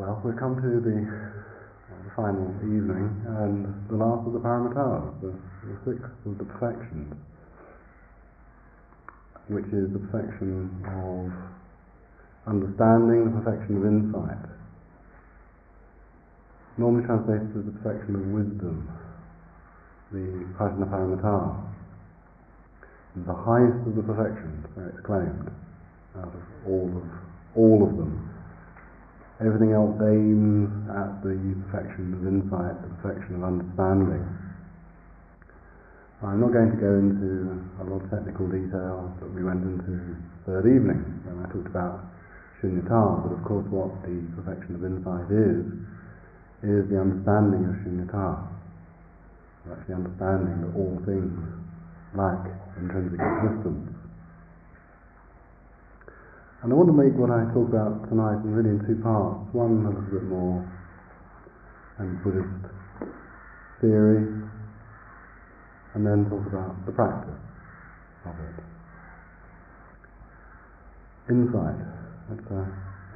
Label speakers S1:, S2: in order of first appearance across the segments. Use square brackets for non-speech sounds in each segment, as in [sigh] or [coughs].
S1: Well, we've come to the, well, the final evening and the last of the paramitas, the, the sixth of the perfections, which is the perfection of understanding, the perfection of insight. Normally translated as the perfection of wisdom, the Prajnaparamita. The highest of the perfections, so it's claimed, out of all of all of them Everything else aims at the perfection of insight, the perfection of understanding. I'm not going to go into a lot of technical detail that we went into third evening when I talked about shunyata, but of course what the perfection of insight is, is the understanding of shunyata. Actually the understanding that all things lack intrinsic existence. And I want to make what I talk about tonight really in two parts. One a little bit more and Buddhist theory, and then talk about the practice of it. Insight, that's a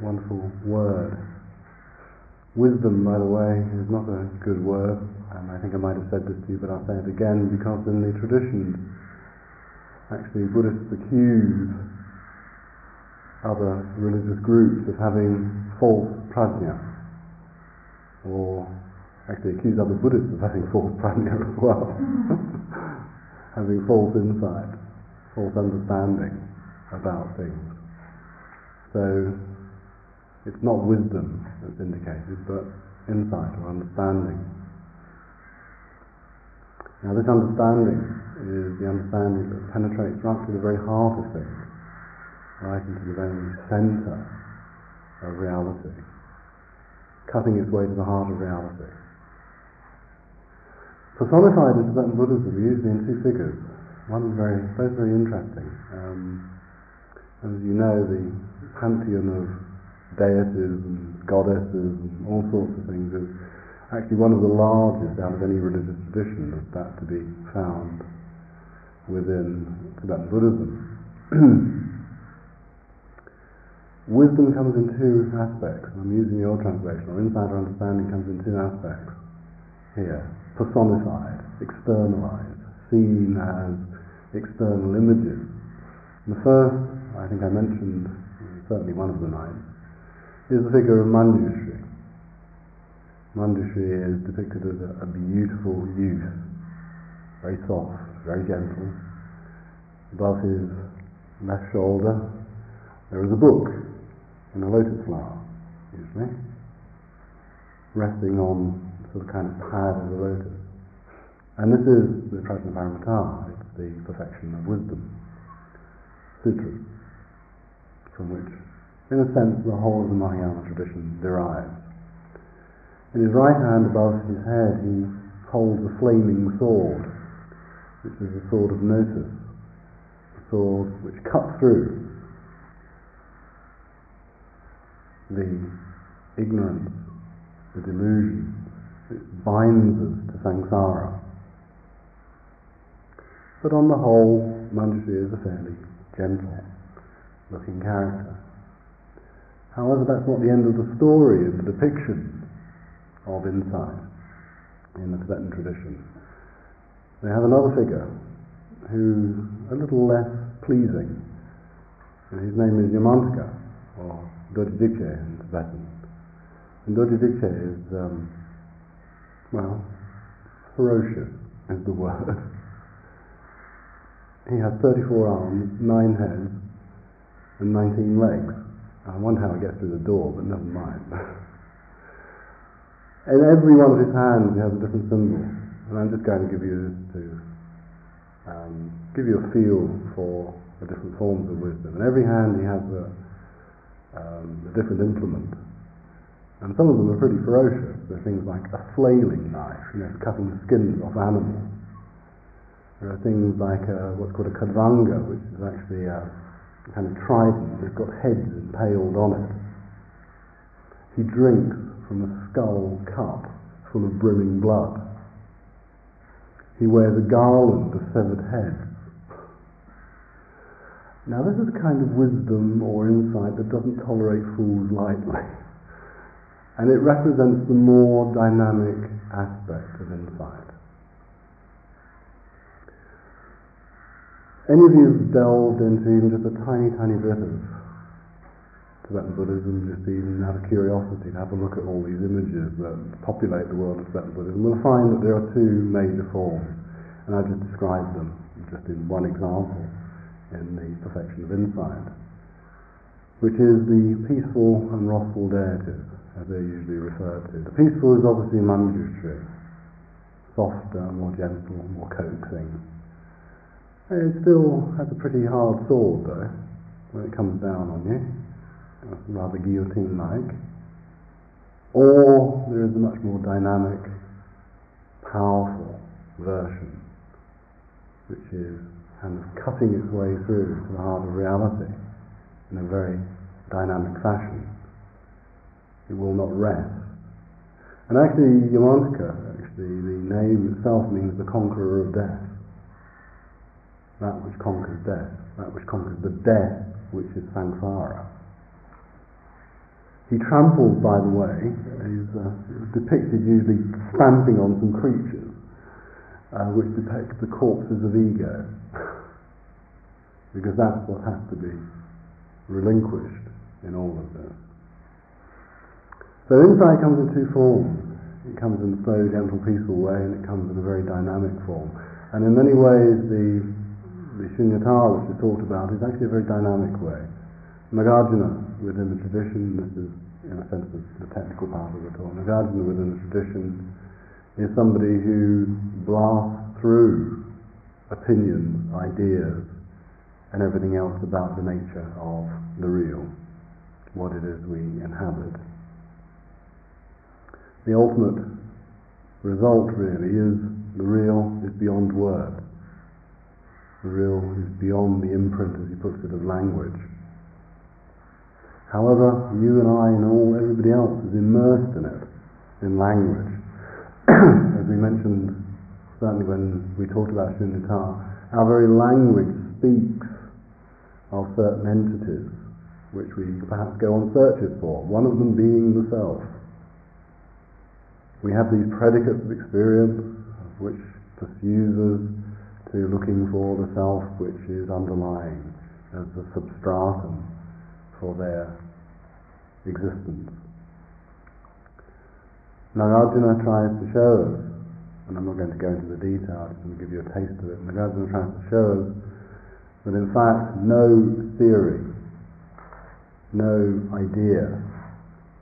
S1: wonderful word. Wisdom, by the way, is not a good word, and I think I might have said this to you, but I'll say it again because in the traditions, actually Buddhists accuse other religious groups of having false prajna, or actually accuse other Buddhists of having [laughs] false prajna as well, [laughs] having false insight, false understanding about things. So it's not wisdom that's indicated, but insight or understanding. Now this understanding is the understanding that penetrates right to the very heart of things right into the very center of reality, cutting its way to the heart of reality. Personified in Tibetan Buddhism usually in two figures. One very, both very interesting. Um, as you know, the pantheon of deities and goddesses and all sorts of things is actually one of the largest out of any religious tradition of that to be found within Tibetan Buddhism. [clears throat] Wisdom comes in two aspects. I'm using your translation, or insight or understanding comes in two aspects here. Personified, externalized, seen as external images. the first, I think I mentioned, certainly one of the nights, is the figure of Manjushri. Manjushri is depicted as a, a beautiful youth, very soft, very gentle. Above his left shoulder there is a book in a lotus flower, usually, resting on sort of kind of pad of the lotus. And this is the Prajnaparamita, it's the perfection of wisdom, sutra, from which, in a sense, the whole of the Mahayana tradition derives. In his right hand above his head he holds a flaming sword, which is the sword of gnosis, a sword which cuts through the ignorance, the delusion that binds us to samsara. But on the whole, Manjushri is a fairly gentle looking character. However, that's not the end of the story of the depiction of insight in the Tibetan tradition. They have another figure who's a little less pleasing. And his name is Yamantaka, or Dojidikche in Tibetan. And Dojidikche is, um, well, ferocious is the [laughs] word. he has 34 arms, 9 heads, and 19 legs. I wonder how he gets through the door, but never mind. [laughs] In every one of his hands he has a different symbol, and I'm just going to give you this to um, give you a feel for the different forms of wisdom. In every hand he has a, um, a different implement. And some of them are pretty ferocious. They're things like a flailing knife, you know, cutting skins off animals. There are things like a, what's called a khatvanga, which is actually a kind of trident that's got heads impaled on it. He drinks from a skull cup full of brimming blood. He wears a garland of severed heads. Now, this is a kind of wisdom or insight that doesn't tolerate fools lightly. And it represents the more dynamic aspect of insight. Any of you have delved into even just a tiny, tiny bit of Tibetan Buddhism, just even out of curiosity, to have a look at all these images that populate the world of Tibetan Buddhism, we'll find that there are two major forms, and I've just described them just in one example in the Perfection of Insight, which is the peaceful and wrathful deities, as they're usually referred to. The peaceful is obviously Manjushri, softer, more gentle, more coaxing. It still has a pretty hard sword, though, when it comes down on you rather guillotine-like, or there is a much more dynamic, powerful version, which is kind of cutting its way through to the heart of reality in a very dynamic fashion. It will not rest. And actually, Yamantaka, actually, the name itself means the conqueror of death. That which conquers death. That which conquers the death which is samsara. He tramples, by the way, he's uh, depicted usually stamping on some creatures, uh, which depict the corpses of ego, because that's what has to be relinquished in all of this. So insight comes in two forms. It comes in a slow, gentle, peaceful way, and it comes in a very dynamic form. And in many ways, the, the shunyata, which is talked about, is actually a very dynamic way. Nagarjuna within the tradition, this is in a sense the, the technical part of it all. Nagarjuna within the tradition is somebody who blasts through opinions, ideas, and everything else about the nature of the real, what it is we inhabit. The ultimate result really is the real is beyond word. The real is beyond the imprint, as he puts it, of language. However, you and I and all everybody else is immersed in it, in language. As we mentioned, certainly when we talked about Shunyata, our very language speaks of certain entities which we perhaps go on searches for, one of them being the self. We have these predicates of experience which pursues us to looking for the self which is underlying as the substratum for their existence. Nagarjuna tries to show us, and I'm not going to go into the detail, I'm just going to give you a taste of it. Nagarjuna tries to show us that in fact no theory, no idea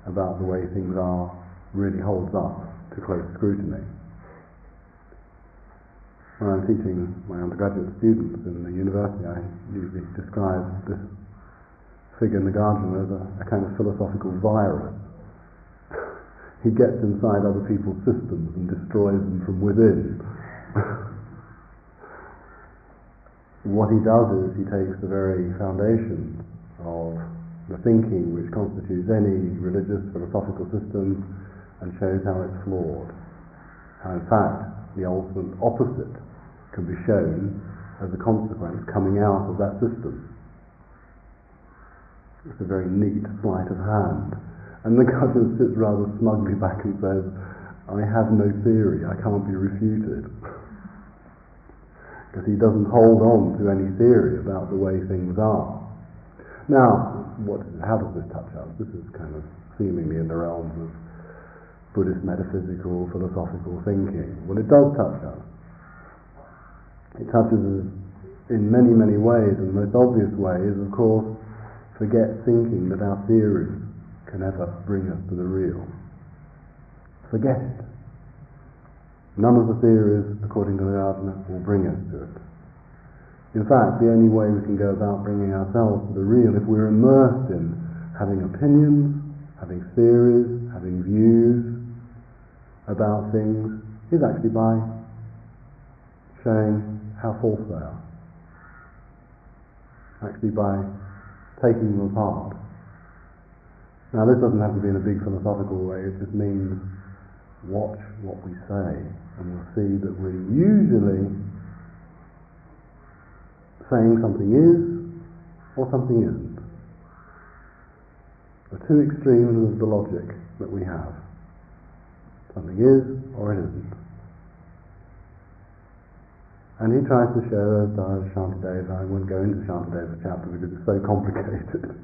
S1: about the way things are really holds up to close scrutiny. When I'm teaching my undergraduate students in the university, I usually describe this figure in the garden as a, a kind of philosophical virus. He gets inside other people's systems and destroys them from within. [laughs] what he does is he takes the very foundation of the thinking which constitutes any religious philosophical system and shows how it's flawed. How in fact the ultimate opposite can be shown as a consequence coming out of that system. It's a very neat sleight of hand. And the cousin sits rather smugly back and says, I have no theory, I can't be refuted. Because he doesn't hold on to any theory about the way things are. Now, what, how does this touch us? This is kind of seemingly in the realms of Buddhist metaphysical, philosophical thinking. Well, it does touch us. It touches us in many, many ways, and the most obvious way is, of course, forget thinking that our theories can ever bring us to the real. Forget it. None of the theories, according to the Nagarjuna, will bring us to it. In fact, the only way we can go about bringing ourselves to the real if we're immersed in having opinions, having theories, having views about things, is actually by showing how false they are. Actually by taking them apart. Now, this doesn't have to be in a big philosophical way, it just means watch what we say, and you'll see that we're usually saying something is or something isn't. the two extremes of the logic that we have. Something is or it isn't. And he tries to show, as does oh, Shantideva, I won't go into Shantideva's chapter because it's so complicated, [laughs]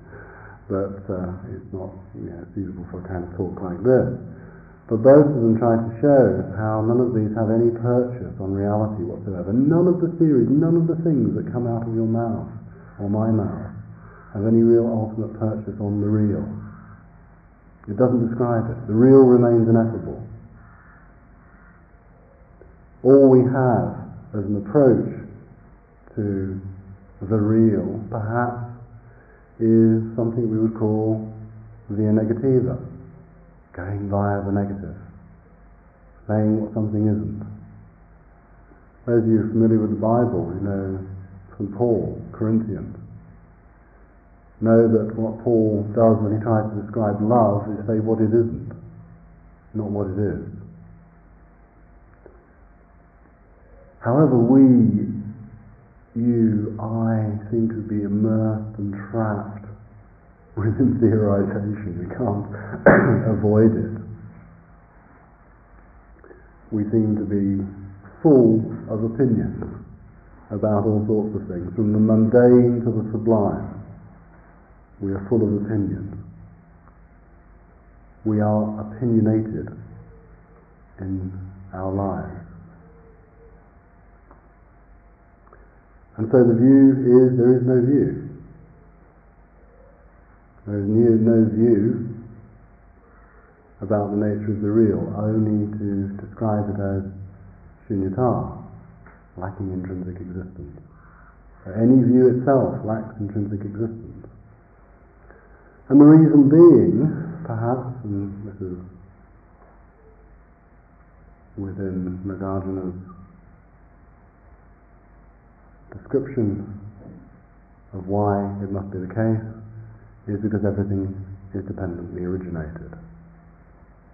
S1: but uh, it's not you know, suitable for a kind of talk like this. But both of them try to show how none of these have any purchase on reality whatsoever. None of the theories, none of the things that come out of your mouth or my mouth have any real ultimate purchase on the real. It doesn't describe it. The real remains ineffable. All we have as an approach to the real, perhaps, is something we would call via negativa, going via the negative, saying what something isn't. Those of you familiar with the Bible, you know from Paul, Corinthians, know that what Paul does when he tries to describe love is say what it isn't, not what it is. However, we, you, I, seem to be immersed and trapped within theorization. We can't [coughs] avoid it. We seem to be full of opinions about all sorts of things, from the mundane to the sublime. We are full of opinions. We are opinionated in our lives. And so the view is there is no view. There is no view about the nature of the real, only to describe it as shunyata, lacking intrinsic existence. So any view itself lacks intrinsic existence. And the reason being, perhaps, and this is within Nagarjuna's description of why it must be the case is because everything is dependently originated.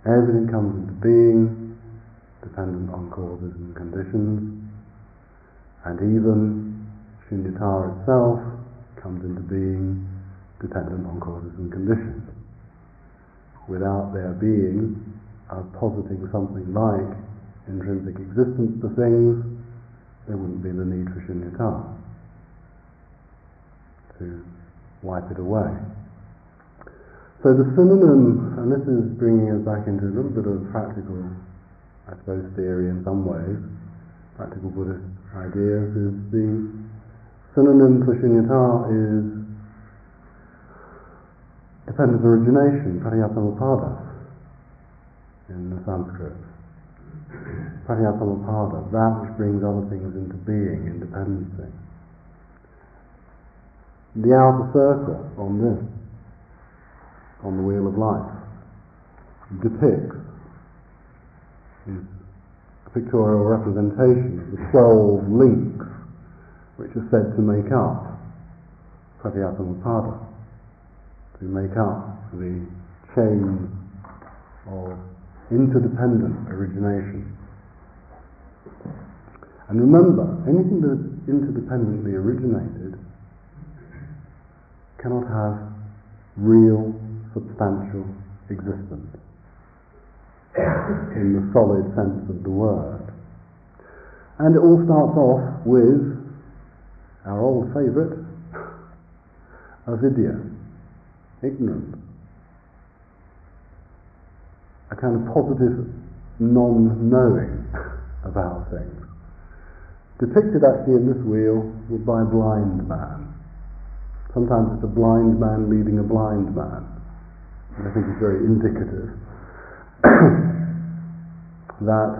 S1: Everything comes into being dependent on causes and conditions, and even shunyata itself comes into being dependent on causes and conditions. Without there being a positing something like intrinsic existence to things, there wouldn't be the need for shunyata to wipe it away. So the synonym, and this is bringing us back into a little bit of practical, I suppose, theory in some ways, practical Buddhist ideas, is the synonym for shunyata is dependent origination, pratityasamutpada, in the Sanskrit. Pratityasamutpada, that which brings other things into being, independency. The outer circle on this, on the wheel of life, depicts is a pictorial representation of the twelve links which are said to make up Pratityasamutpada, to make up the chain of interdependent origination. And remember, anything that is interdependently originated cannot have real, substantial existence in the solid sense of the word. And it all starts off with our old favourite, avidya, ignorance a kind of positive non-knowing about things. Depicted actually in this wheel by a blind man. Sometimes it's a blind man leading a blind man. And I think it's very indicative [coughs] that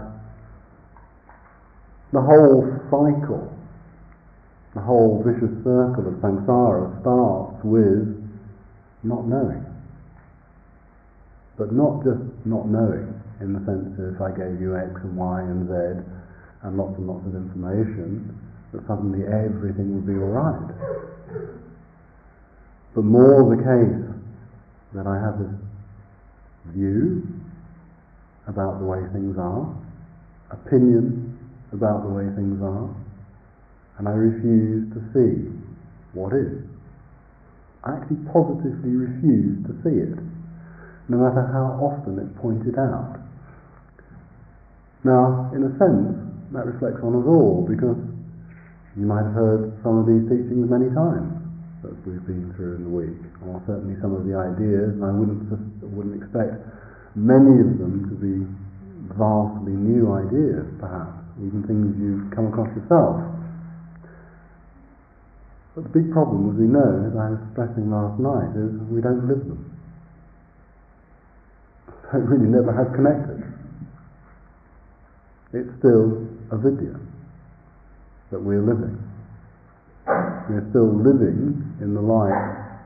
S1: the whole cycle, the whole vicious circle of samsara starts with not knowing but not just not knowing in the sense that if I gave you X and Y and Z and lots and lots of information, that suddenly everything would be alright. But more the case that I have this view about the way things are, opinion about the way things are, and I refuse to see what is. I actually positively refuse to see it, no matter how often it's pointed out. Now, in a sense, that reflects on us all, because you might have heard some of these teachings many times that we've been through in the week, or certainly some of the ideas, and I wouldn't, wouldn't expect many of them to be vastly new ideas, perhaps, even things you've come across yourself. But the big problem, as we know, as I was stressing last night, is we don't live them. [laughs] So it really never have connected. It's still avidya that we're living. We're still living in the light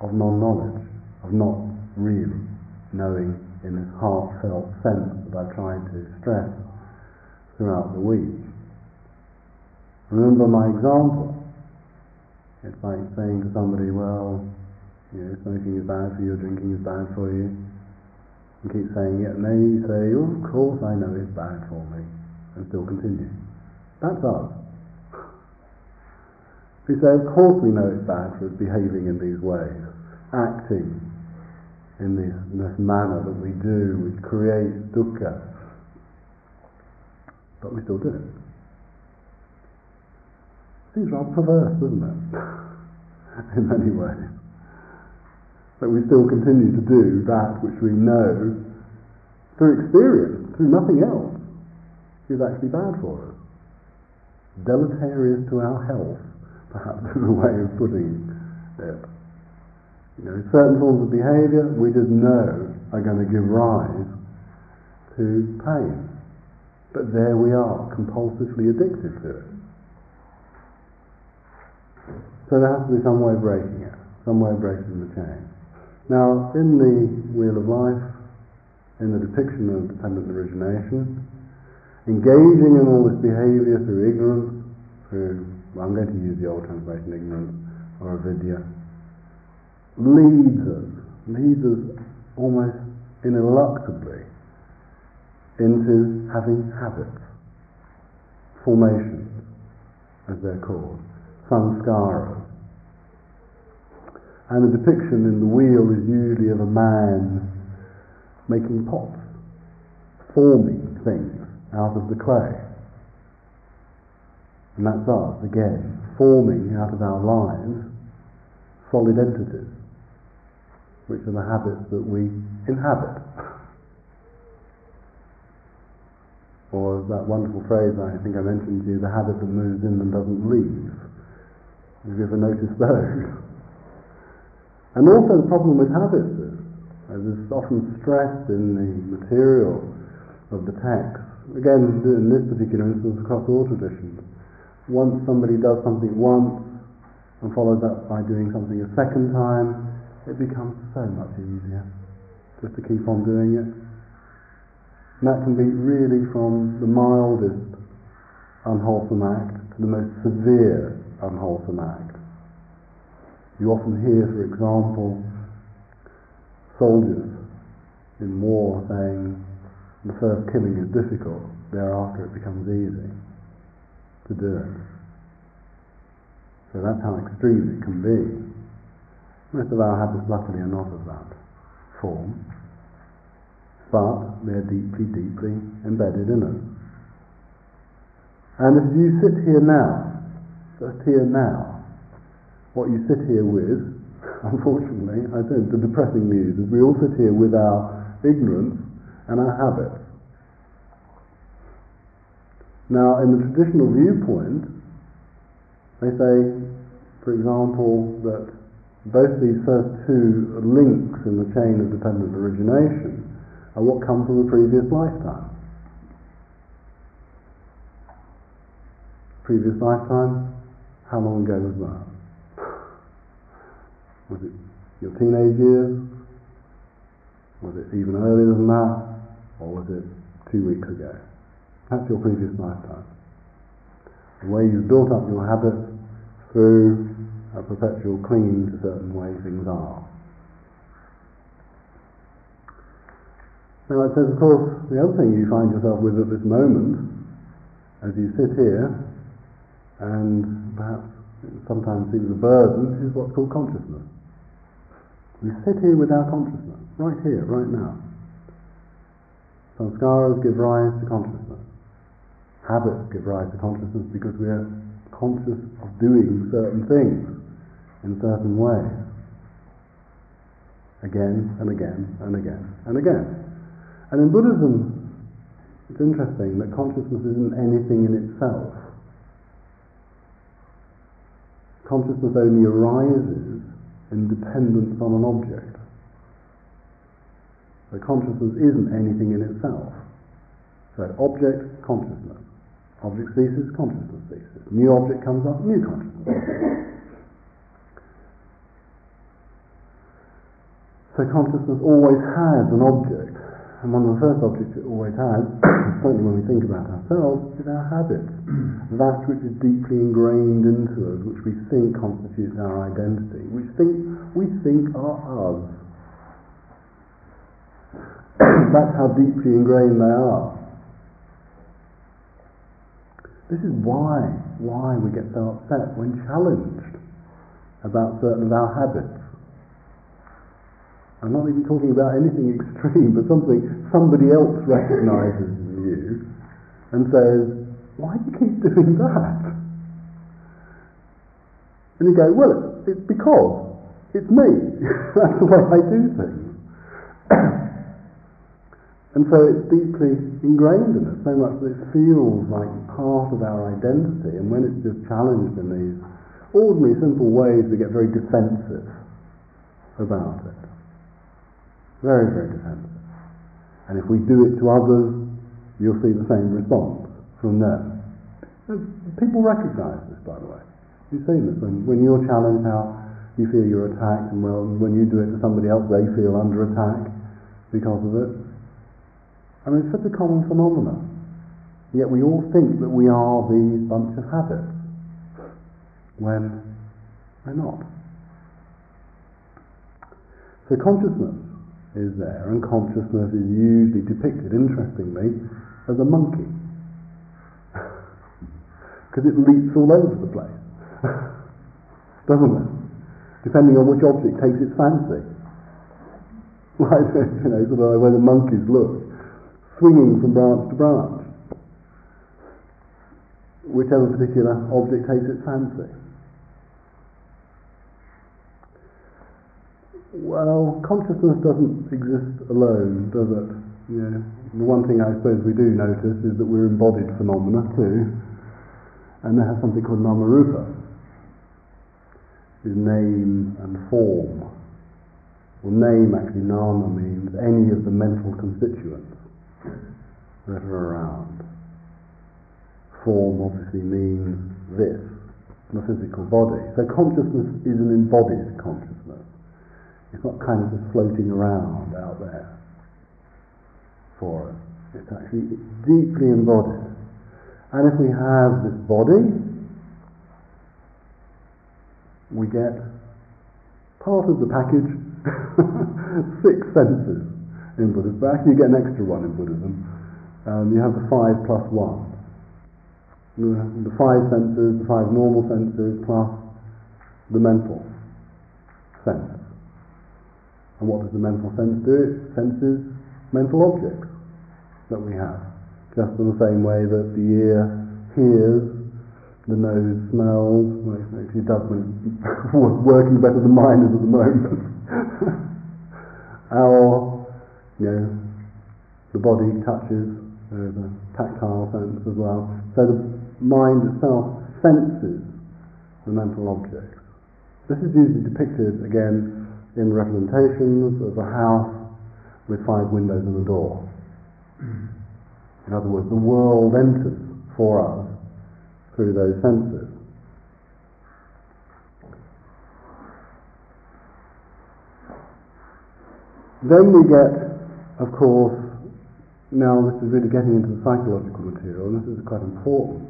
S1: of non-knowledge, of not really knowing in this heartfelt sense that I've tried to stress throughout the week. Remember my example. It's like saying to somebody, well, you know, smoking is bad for you, drinking is bad for you. And keep saying it, and then you say, oh, of course I know it's bad for me, and still continue. That's us. We say, of course we know it's bad for us behaving in these ways, acting in this, in this manner that we do, which creates dukkha. But we still do it. Seems rather perverse, doesn't it? [laughs] in many ways. That we still continue to do that which we know through experience, through nothing else, is actually bad for us. Deleterious to our health, perhaps [laughs] is a way of putting it. You know, certain forms of behaviour we just know are going to give rise to pain. But there we are, compulsively addicted to it. So there has to be some way of breaking it, some way of breaking the chain. Now, in the Wheel of Life, in the depiction of dependent origination, engaging in all this behaviour through ignorance, through, well, I'm going to use the old translation, ignorance, or avidya, leads us, leads us almost ineluctably into having habits, formations, as they're called, samskaras. And the depiction in the wheel is usually of a man making pots, forming things out of the clay. And that's us, again, forming out of our lives solid entities which are the habits that we inhabit. Or that wonderful phrase I think I mentioned to you, the habit that moves in and doesn't leave. Have you ever noticed those? [laughs] And also the problem with habits is, as is often stressed in the material of the text, again in this particular instance across all traditions, once somebody does something once and follows that by doing something a second time, it becomes so much easier just to keep on doing it. And that can be really from the mildest unwholesome act to the most severe unwholesome act. You often hear, for example, soldiers in war saying the first killing is difficult, thereafter it becomes easy to do it. So that's how extreme it can be. Most of our habits, luckily, are not of that form, but they're deeply, deeply embedded in us. And if you sit here now, just here now, what you sit here with, [laughs] unfortunately, I think the depressing news is we all sit here with our ignorance and our habits. Now, in the traditional viewpoint, they say, for example, that both these first two links in the chain of dependent origination are what come from a previous lifetime. Previous lifetime, how long ago was that? Was it your teenage years? Was it even earlier than that? Or was it two weeks ago? That's your previous lifetime. The way you built up your habits through a perpetual clinging to certain ways things are. Now it says, of course, the other thing you find yourself with at this moment, as you sit here, and perhaps sometimes seems a burden, is what's called consciousness. We sit here with our consciousness, right here, right now. Samskaras give rise to consciousness. Habits give rise to consciousness because we are conscious of doing certain things in certain ways. Again and again and again and again. And in Buddhism, it's interesting that consciousness isn't anything in itself. Consciousness only arises in dependence on an object. So consciousness isn't anything in itself. So object, consciousness. Object ceases, consciousness ceases. New object comes up, new consciousness. so consciousness always has an object. And one of the first objects it always has, [coughs] certainly when we think about ourselves, is our habits. Hmm. that which is deeply ingrained into us, which we think constitutes our identity, which think, we think are us. [coughs] That's how deeply ingrained they are. This is why, why we get so upset when challenged about certain of our habits. I'm not even talking about anything [laughs] extreme, but something somebody else recognizes in you and says, why do you keep doing that? And you go, well, it's, it's because it's me. [laughs] That's the way I do things. [coughs] and so it's deeply ingrained in us, so much that it feels like part of our identity. And when it's just challenged in these ordinary, simple ways, we get very defensive about it. Very, very defensive. And if we do it to others, you'll see the same response from them. people recognize this, by the way. You've seen this. When, when you're challenged, how you feel you're attacked, and well, when you do it to somebody else, they feel under attack because of it. I mean, it's such a common phenomenon. Yet we all think that we are these bunch of habits, when we're not. So consciousness is there, and consciousness is usually depicted, interestingly, as a monkey. [laughs] Because it leaps all over the place, [laughs] doesn't it? Depending on which object takes its fancy. [laughs] Like, you know, sort of like where the monkeys look, swinging from branch to branch, whichever particular object takes its fancy. Well, consciousness doesn't exist alone, does it? Yeah. the one thing I suppose we do notice is that we're embodied phenomena too, and they have something called namarupa, is name and form. Well, name actually nama means any of the mental constituents that are around. Form obviously means this, the physical body. So consciousness is an embodied consciousness. It's not kind of just floating around out there for us. It's actually deeply embodied. And if we have this body, we get part of the package, [laughs] six senses in Buddhism. But actually, you get an extra one in Buddhism. Um, you have the five plus one. The five senses, the five normal senses, plus the mental sense. And what does the mental sense do? It senses mental objects that we have. Just in the same way that the ear hears, the nose smells, well, it actually does when it's [laughs] working better than mine is at the moment. [laughs] Our, you know, the body touches, uh, there's a tactile sense as well. So the mind itself senses the mental objects. This is usually depicted again in representations of a house with five windows and a door. In other words, the world enters for us through those senses. Then we get, of course, now this is really getting into the psychological material, and this is quite important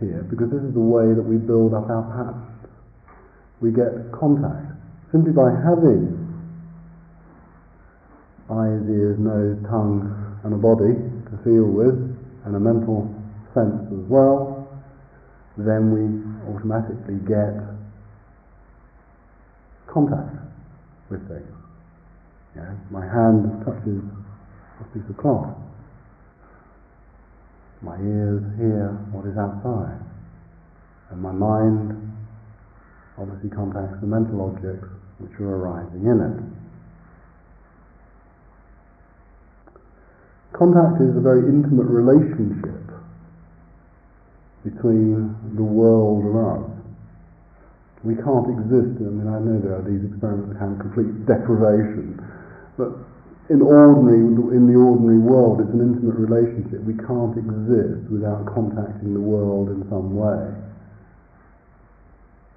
S1: here, because this is the way that we build up our patterns. We get contact simply by having eyes, ears, nose, tongue, and a body to feel with, and a mental sense as well, then we automatically get contact with things. Yeah? My hand touches a piece of cloth. My ears hear what is outside. And my mind obviously contacts the mental objects which are arising in it. Contact is a very intimate relationship between the world and us. We can't exist, I mean, I know there are these experiments that have complete deprivation, but in ordinary, in the ordinary world, it's an intimate relationship. We can't exist without contacting the world in some way.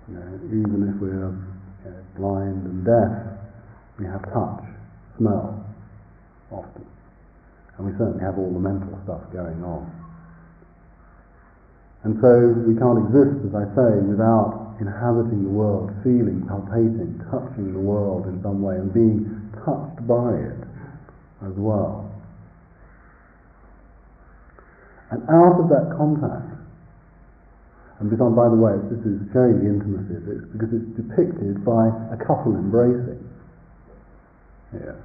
S1: You know, even if we're you know, blind and deaf, we have touch, smell, often. And we certainly have all the mental stuff going on. And so we can't exist, as I say, without inhabiting the world, feeling, palpating, touching the world in some way and being touched by it as well. And out of that contact, and beyond, by the way, this is showing the intimacy of because it's depicted by a couple embracing here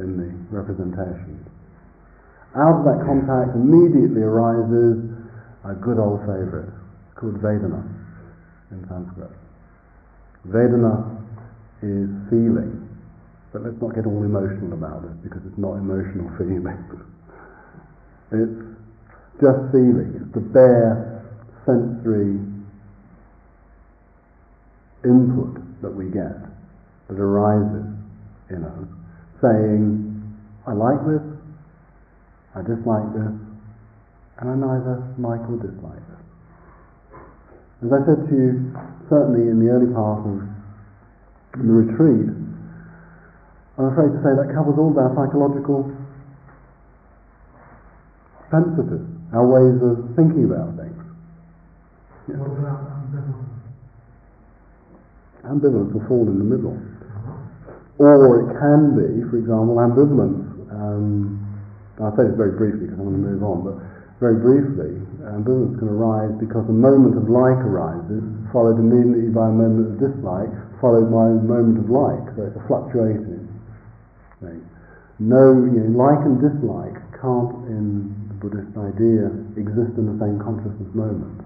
S1: in the representation. Out of that contact immediately arises a good old favorite called Vedana in Sanskrit. Vedana is feeling, but let's not get all emotional about it because it's not emotional feeling. [laughs] it's just feeling. It's the bare sensory input that we get that arises in us saying, I like this, I dislike this, and I neither like or dislike this. As I said to you, certainly in the early part of the retreat, I'm afraid to say that covers all of our psychological sensitive, our ways of thinking about things.
S2: Ambivalence
S1: will fall in the middle. Or it can be, for example, ambivalence. Um, I'll say this very briefly because I want to move on, but very briefly, ambivalence can arise because a moment of like arises, followed immediately by a moment of dislike, followed by a moment of like. So it's a fluctuating thing. No, you know, like and dislike can't, in the Buddhist idea, exist in the same consciousness moment.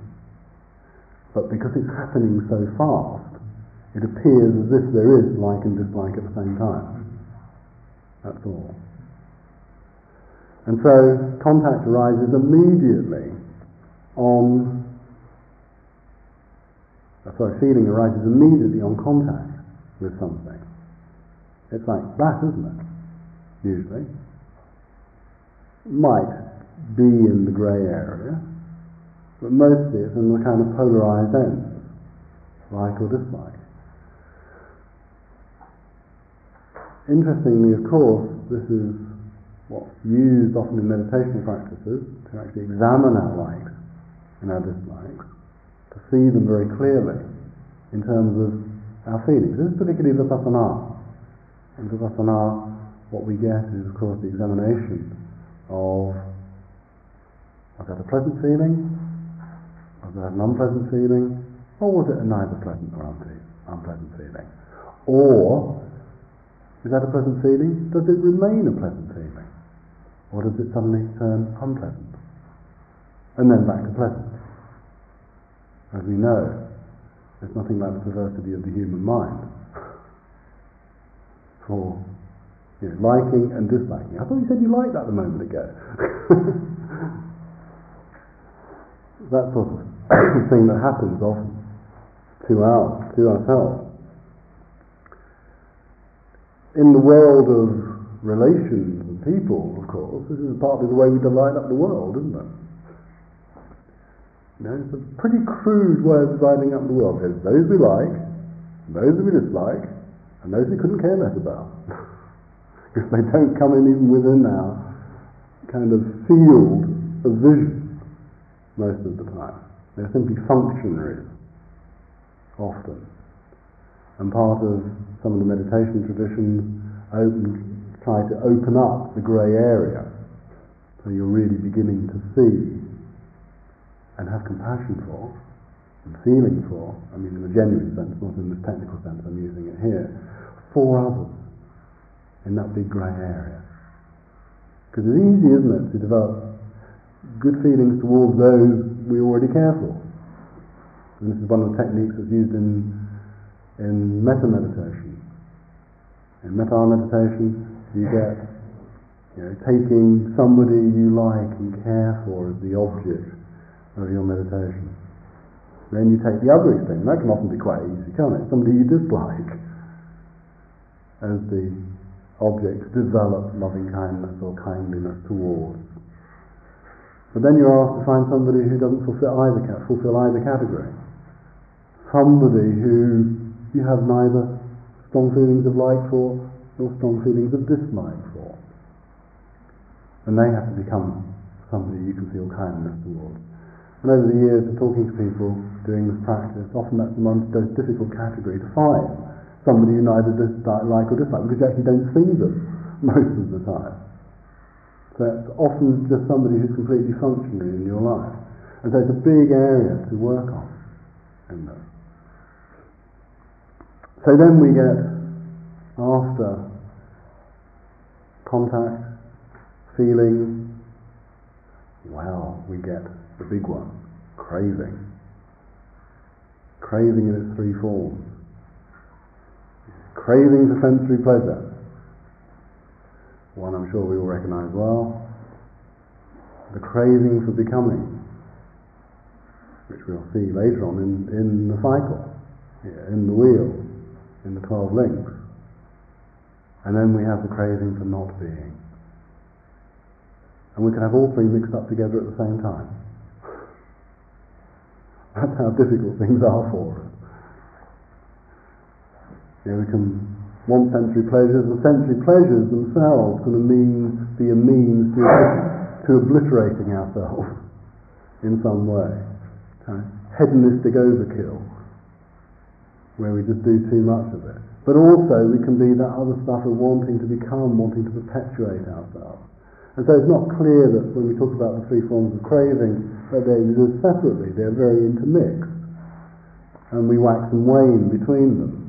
S1: But because it's happening so fast, it appears as if there is like and dislike at the same time. That's all. And so contact arises immediately on, uh, sorry, feeling arises immediately on contact with something. It's like that, isn't it? Usually. Might be in the grey area, but mostly it's in the kind of polarized ends, like or dislike. Interestingly, of course, this is what's used often in meditation practices to actually examine our likes and our dislikes, to see them very clearly in terms of our feelings. This is particularly the vipassana. In vipassana, what we get is, of course, the examination of I've got a pleasant feeling, I've got an unpleasant feeling, or was it a neither pleasant or unpleasant feeling? Or is that a pleasant feeling? Does it remain a pleasant feeling? Or does it suddenly turn unpleasant? And then back to pleasant. As we know, there's nothing like the perversity of the human mind for you know, liking and disliking. I thought you said you liked that a moment ago. [laughs] that sort of [coughs] thing that happens often to our to ourselves in the world of relations and people, of course, this is partly the way we divide up the world, isn't it? You know, it's a pretty crude way of dividing up the world. There's those we like, those we dislike, and those we couldn't care less about. [laughs] because they don't come in even within our kind of field of vision most of the time. They're simply functionaries, often. And part of some of the meditation traditions open, try to open up the grey area so you're really beginning to see and have compassion for and feeling for, I mean in a genuine sense, not in the technical sense I'm using it here, for others in that big grey area. Because it's easy, isn't it, to develop good feelings towards those we already care for. And this is one of the techniques that's used in, in metta meditation. In metta meditation, you get you know, taking somebody you like and care for as the object of your meditation. Then you take the other extreme. That can often be quite easy, can't it? Somebody you dislike as the object to develop loving kindness or kindliness towards. But then you're asked to find somebody who doesn't fulfill either, fulfill either category. Somebody who you have neither strong feelings of like for nor strong feelings of dislike for. And they have to become somebody you can feel kindness towards. And over the years of talking to people, doing this practice, often that's the most difficult category to find. Somebody you neither dislike or dislike, because you actually don't see them [laughs] most of the time. It's often just somebody who's completely functioning in your life. And so it's a big area to work on. So then we get, after contact, feeling, wow, we get the big one, craving. Craving in its three forms. Craving for sensory pleasure. One I'm sure we all recognize well. The craving for becoming, which we'll see later on in, in the cycle, in the wheel, in the 12 links. And then we have the craving for not being. And we can have all three mixed up together at the same time. [laughs] That's how difficult things are for us. You we can want sensory pleasures, the sensory pleasures themselves can mean, be a means to, to obliterating ourselves in some way. Hedonistic overkill, where we just do too much of it. But also we can be that other stuff of wanting to become, wanting to perpetuate ourselves. And so it's not clear that when we talk about the three forms of craving, that they exist separately. They're very intermixed. And we wax and wane between them.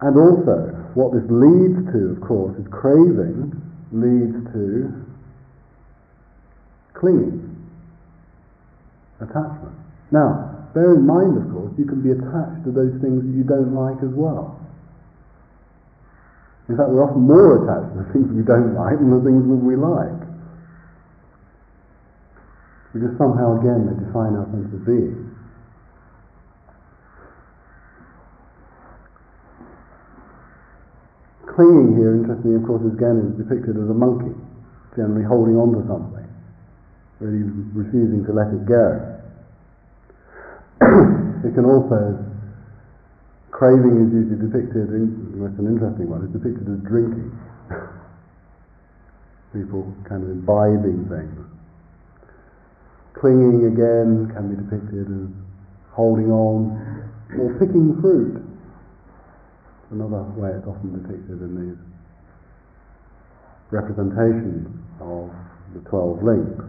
S1: And also, what this leads to, of course, is craving leads to clinging, attachment. Now, bear in mind, of course, you can be attached to those things that you don't like as well. In fact, we're often more attached to the things we don't like than the things that we like. Because somehow, again, they define our sense of being. Clinging here, interestingly, of course, is again is depicted as a monkey, generally holding on to something, really refusing to let it go. [clears throat] it can also, craving is usually depicted, in, it's an interesting one, it's depicted as drinking. [laughs] People kind of imbibing things. Clinging again can be depicted as holding on or picking fruit another way it's often depicted in these representations of the 12 links.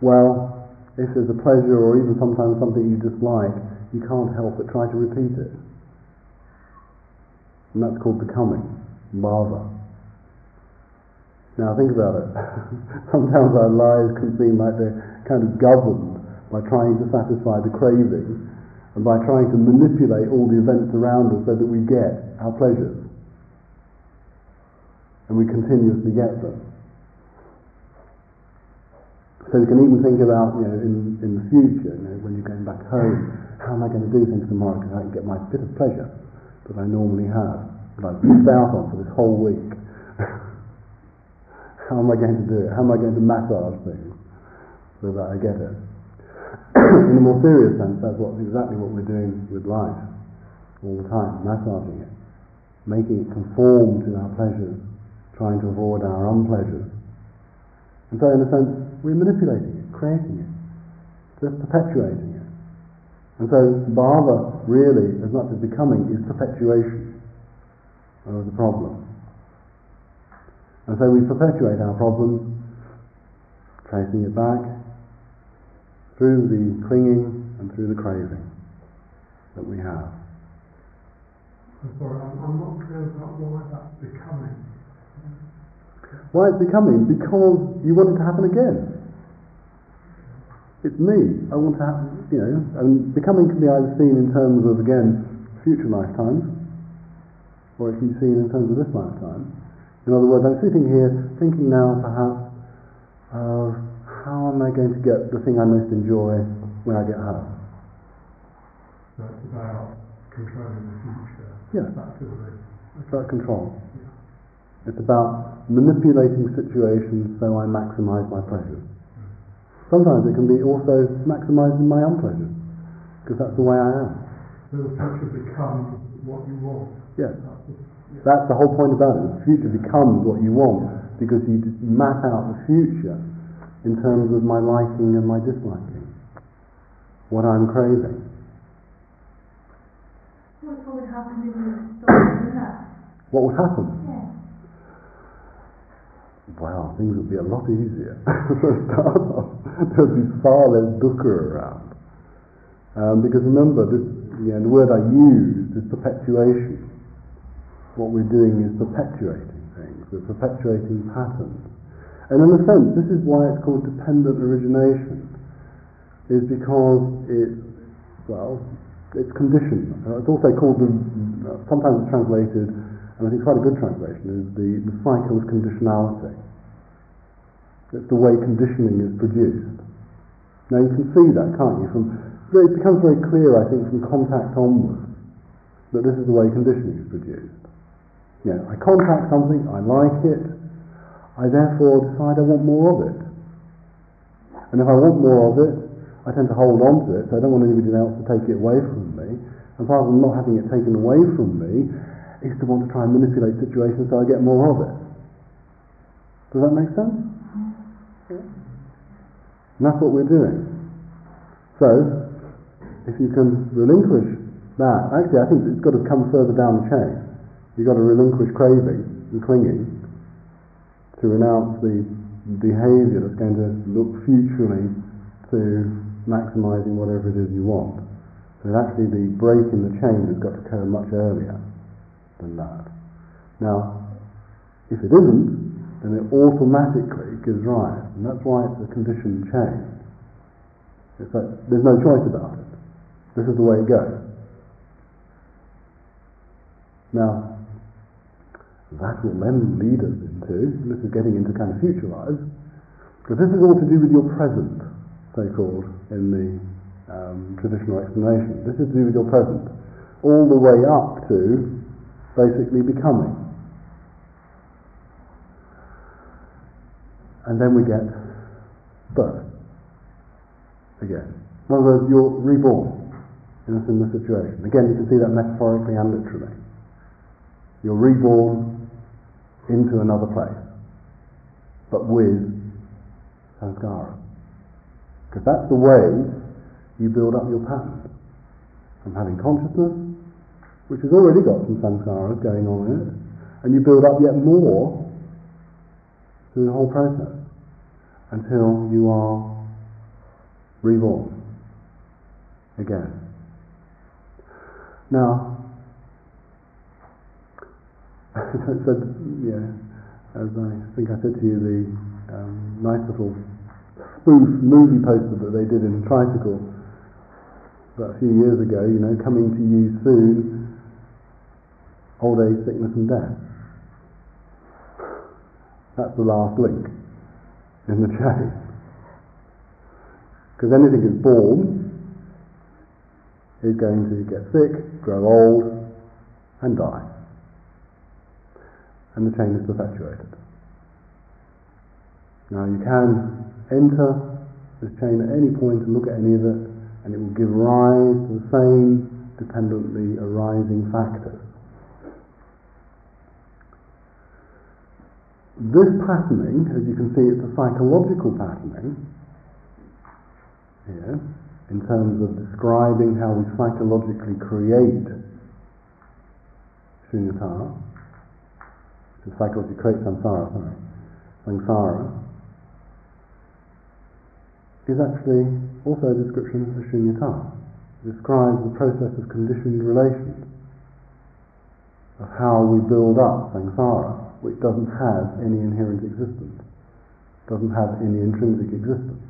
S1: Well, if there's a pleasure or even sometimes something you dislike, you can't help but try to repeat it. And that's called becoming, bhava. Now think about it. [laughs] sometimes our lives can seem like they're kind of governed by trying to satisfy the craving and by trying to manipulate all the events around us so that we get our pleasures. And we continuously get them. So you can even think about, you know, in, in the future, you know, when you're going back home, how am I going to do things tomorrow because I can get my bit of pleasure that I normally have, that I've missed out on for this whole week. [laughs] how am I going to do it? How am I going to massage things so that I get it? [coughs] in a more serious sense, that's what, exactly what we're doing with life all the time, massaging it, making it conform to our pleasures, trying to avoid our unpleasures. And so, in a sense, we're manipulating it, creating it, just perpetuating it. And so, bhava, really, as much as becoming, is perpetuation of the problem. And so we perpetuate our problems tracing it back through the clinging and through the craving that we have.
S2: I'm sorry, I'm, I'm not clear about why that's becoming.
S1: Why it's becoming? Because you want it to happen again. It's me. I want to happen, you know, and becoming can be either seen in terms of, again, future lifetimes, or it can be seen in terms of this lifetime. In other words, I'm sitting here thinking now perhaps of how am I going to get the thing I most enjoy when I get home?
S2: So it's about controlling the future.
S1: Yeah. It's about control. It's about manipulating situations so I maximize my pleasures. Sometimes it can be also maximizing my unpleasures, because that's the way I am.
S2: So the future becomes what you want.
S1: Yes.
S2: That's the, yeah.
S1: That's the whole point about it. The future becomes what you want because you map out the future in terms of my liking and my disliking, what I'm craving.
S3: What would happen if you stopped enough?
S1: What would happen?
S3: Yeah.
S1: Wow, things would be a lot easier. [laughs] There'd be far less dukkha around. Um, because remember, this, you know, the word I used is perpetuation. What we're doing is perpetuating things. We're perpetuating patterns. And in a sense, this is why it's called dependent origination, is because it's, well, it's conditioned. Uh, it's also called, the, uh, sometimes it's translated, and I think quite a good translation, is the, the cycle of conditionality. It's the way conditioning is produced. Now you can see that, can't you? From, it becomes very clear, I think, from contact onwards, that this is the way conditioning is produced. You know, I contact something, I like it, I therefore decide I want more of it. And if I want more of it, I tend to hold on to it, so I don't want anybody else to take it away from me. And part of not having it taken away from me is to want to try and manipulate situations so I get more of it. Does that make sense? And that's what we're doing. So, if you can relinquish that, actually I think it's got to come further down the chain. You've got to relinquish craving and clinging to renounce the behaviour that's going to look futurely to maximising whatever it is you want. So actually the break in the chain has got to occur much earlier than that. Now, if it isn't, then it automatically gives rise, and that's why it's a conditioned chain. It's like there's no choice about it. This is the way it goes. Now, that will then lead us into, this is getting into kind of future lives, because this is all to do with your present, so called, in the um, traditional explanation. This is to do with your present, all the way up to basically becoming. And then we get birth again. In other words, you're reborn in a similar situation. Again, you can see that metaphorically and literally. You're reborn into another place, but with samskara. Because that's the way you build up your pattern. From having consciousness, which has already got some samskaras going on in it, and you build up yet more through the whole process until you are reborn again. Now, [laughs] so, yeah, as I think I said to you, the um, nice little spoof movie poster that they did in Tricycle about a few years ago, you know, coming to you soon, old age, sickness and death. That's the last link in the chain. Because anything is born is going to get sick, grow old, and die. And the chain is perpetuated. Now you can enter this chain at any point and look at any of it, and it will give rise to the same dependently arising factors. This patterning, as you can see, it's a psychological patterning here, in terms of describing how we psychologically create shunyata, to psychologically samsara, sorry, samsara. is actually also a description of shunyata. It describes the process of conditioned relations, of how we build up samsara, which doesn't have any inherent existence, doesn't have any intrinsic existence.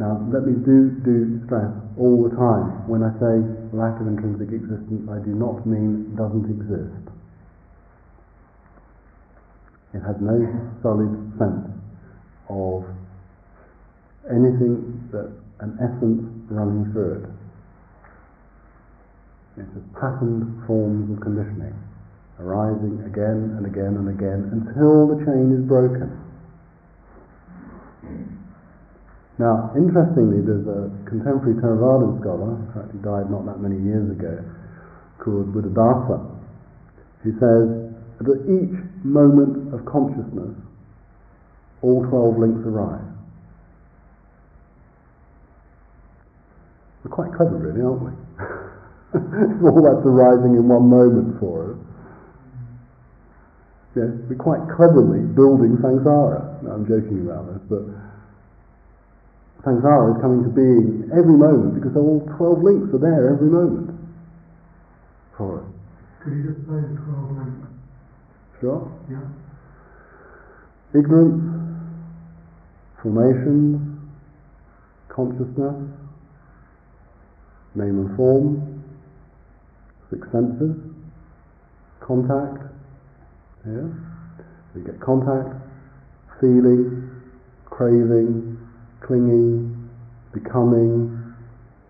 S1: Now, let me do, do stress all the time, when I say lack of intrinsic existence, I do not mean doesn't exist. It has no solid sense of anything that's an essence running through it. It's just patterned forms of conditioning, arising again and again and again until the chain is broken. Now, interestingly, there's a contemporary Theravadan scholar, who actually died not that many years ago, called Buddhadasa, who says that each moment of consciousness, all 12 links arise. We're quite clever, really, aren't we? [laughs] all that's arising in one moment for us. Yes, we're quite cleverly building samsara. No, I'm joking about this, but samsara is coming to being every moment because all 12 links are there every moment for us.
S2: Could you just say the 12 links?
S1: Sure?
S2: Yeah.
S1: Ignorance, formations, consciousness, name and form, six senses, contact, yeah? So you get contact, feeling, craving, clinging, becoming,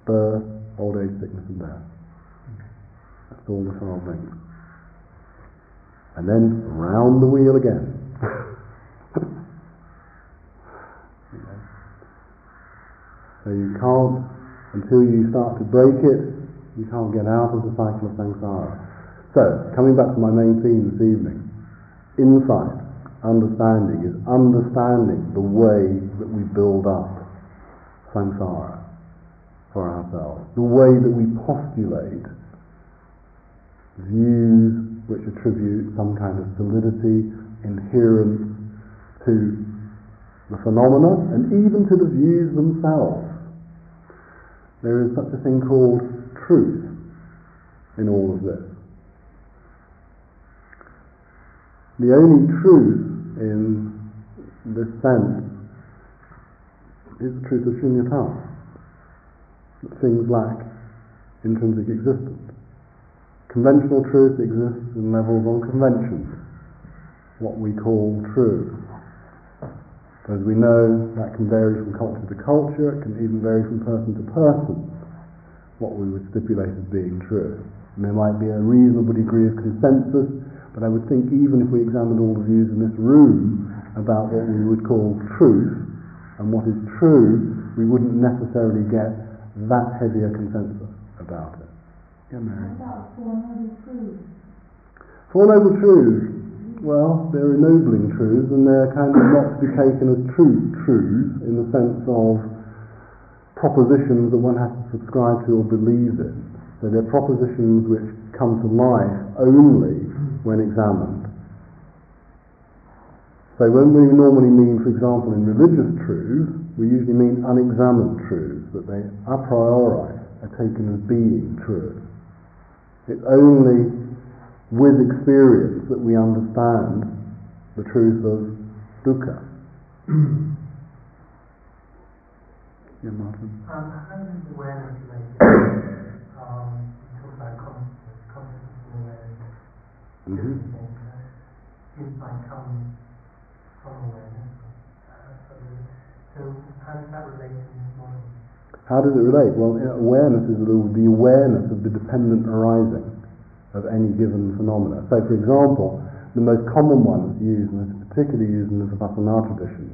S1: birth, old age, sickness and death. That's all the twelve things. And then round the wheel again. So you can't, until you start to break it, you can't get out of the cycle of samsara. So, coming back to my main theme this evening, insight, understanding is understanding the way that we build up samsara for ourselves, the way that we postulate views which attribute some kind of solidity, inherence to the phenomena and even to the views themselves. There is such a thing called truth in all of this. The only truth in this sense is the truth of shunyata, that things lack intrinsic existence. Conventional truth exists in levels on conventions, what we call true. As we know, that can vary from culture to culture, it can even vary from person to person, what we would stipulate as being true. And there might be a reasonable degree of consensus, but I would think even if we examined all the views in this room about what we would call truth and what is true, we wouldn't necessarily get that heavy a consensus about it.
S3: Noble Truths?
S1: Four Noble Truths, well, they're ennobling truths and they're kind of not to be taken as true truths in the sense of propositions that one has to subscribe to or believe in. So they're propositions which come to life only when examined. So when we normally mean, for example, in religious truths, we usually mean unexamined truths, that they a priori are taken as being true. It's only with experience that we understand the truth of dukkha. [clears throat] yeah, Martin.
S4: Um, how does awareness relate? [coughs] um, you talk about consciousness, consciousness and awareness.
S1: Mm-hmm.
S4: Uh, insight comes from awareness. Uh, so, how does that relate to?
S1: How does it relate? Well, awareness is the, awareness of the dependent arising of any given phenomena. So, for example, the most common one that's used, and it's particularly used in the Vipassana tradition,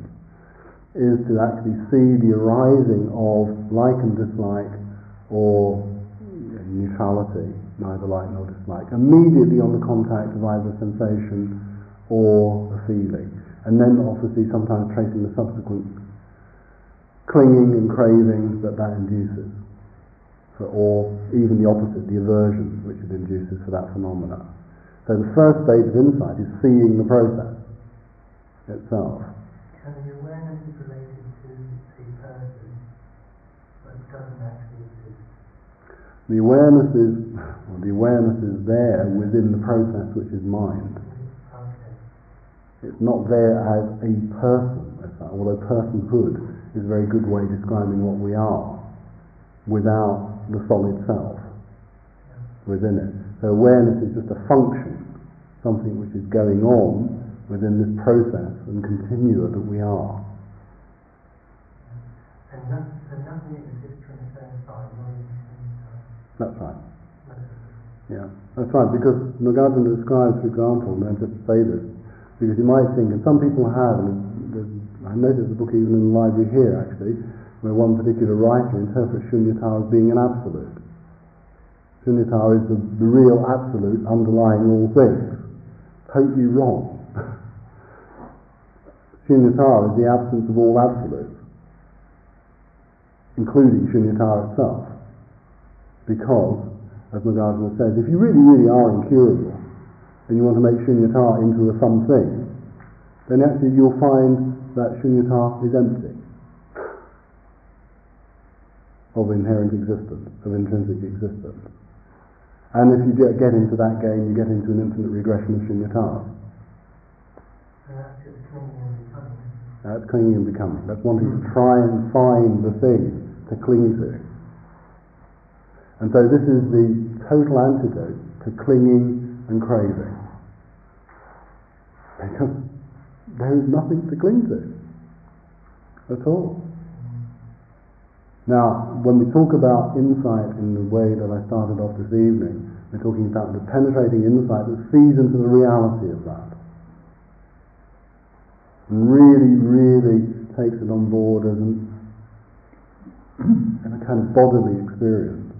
S1: is to actually see the arising of like and dislike or neutrality, neither like nor dislike, immediately on the contact of either sensation or a feeling. And then obviously sometimes tracing the subsequent clinging and craving that that induces for, or even the opposite, the aversion which it induces for that phenomena. So the first stage of insight is seeing the process itself.
S4: So the awareness is related to
S1: the person, but doesn't actually exist. The awareness is, well, the awareness is there within the process which is mind.
S4: Okay.
S1: It's not there as a person, as that, although personhood is a very good way of describing what we are, without the solid self within it. So awareness is just a function, something which is going on within this process and continua that we are.
S4: And no, so nothing exists from its own side, not even from its own.
S1: That's right. Yeah, that's right, because Nagarjuna describes, for example, and I just say this, because you might think, and some people have, and I noticed the book even in the library here actually, where one particular writer interprets Shunyata as being an absolute. Shunyata is the, the real absolute underlying all things. Totally wrong. [laughs] Shunyata is the absence of all absolutes, including Shunyata itself. Because as Nagarjuna says, if you really, really are incurable, and you want to make shunyata into a something, then actually you'll find that shunyata is empty of inherent existence, of intrinsic existence. And if you get into that game, you get into an infinite regression of shunyata.
S4: And that's clinging and becoming.
S1: That's clinging and becoming. That's wanting to try and find the thing to cling to. And so this is the total antidote to clinging and craving. [laughs] Because there is nothing to cling to at all. Now, when we talk about insight in the way that I started off this evening, we're talking about the penetrating insight that sees into the reality of that. And really, really takes it on board as an, [clears throat] as a kind of bodily experience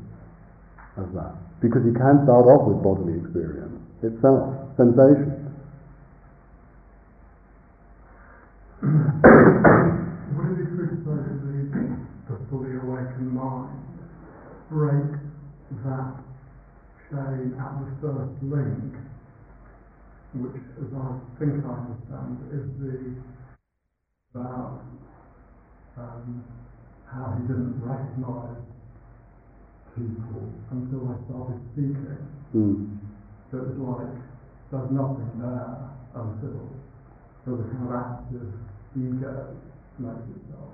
S1: of that. Because you can start off with bodily experience itself, sensation.
S2: Would it be true to the, the fully awakened mind breaks that chain at the first link, which, as I think I understand, is the about um, how he didn't recognise people until I started speaking.
S1: Mm.
S2: So it was like there's nothing there until the kind of active ego makes itself.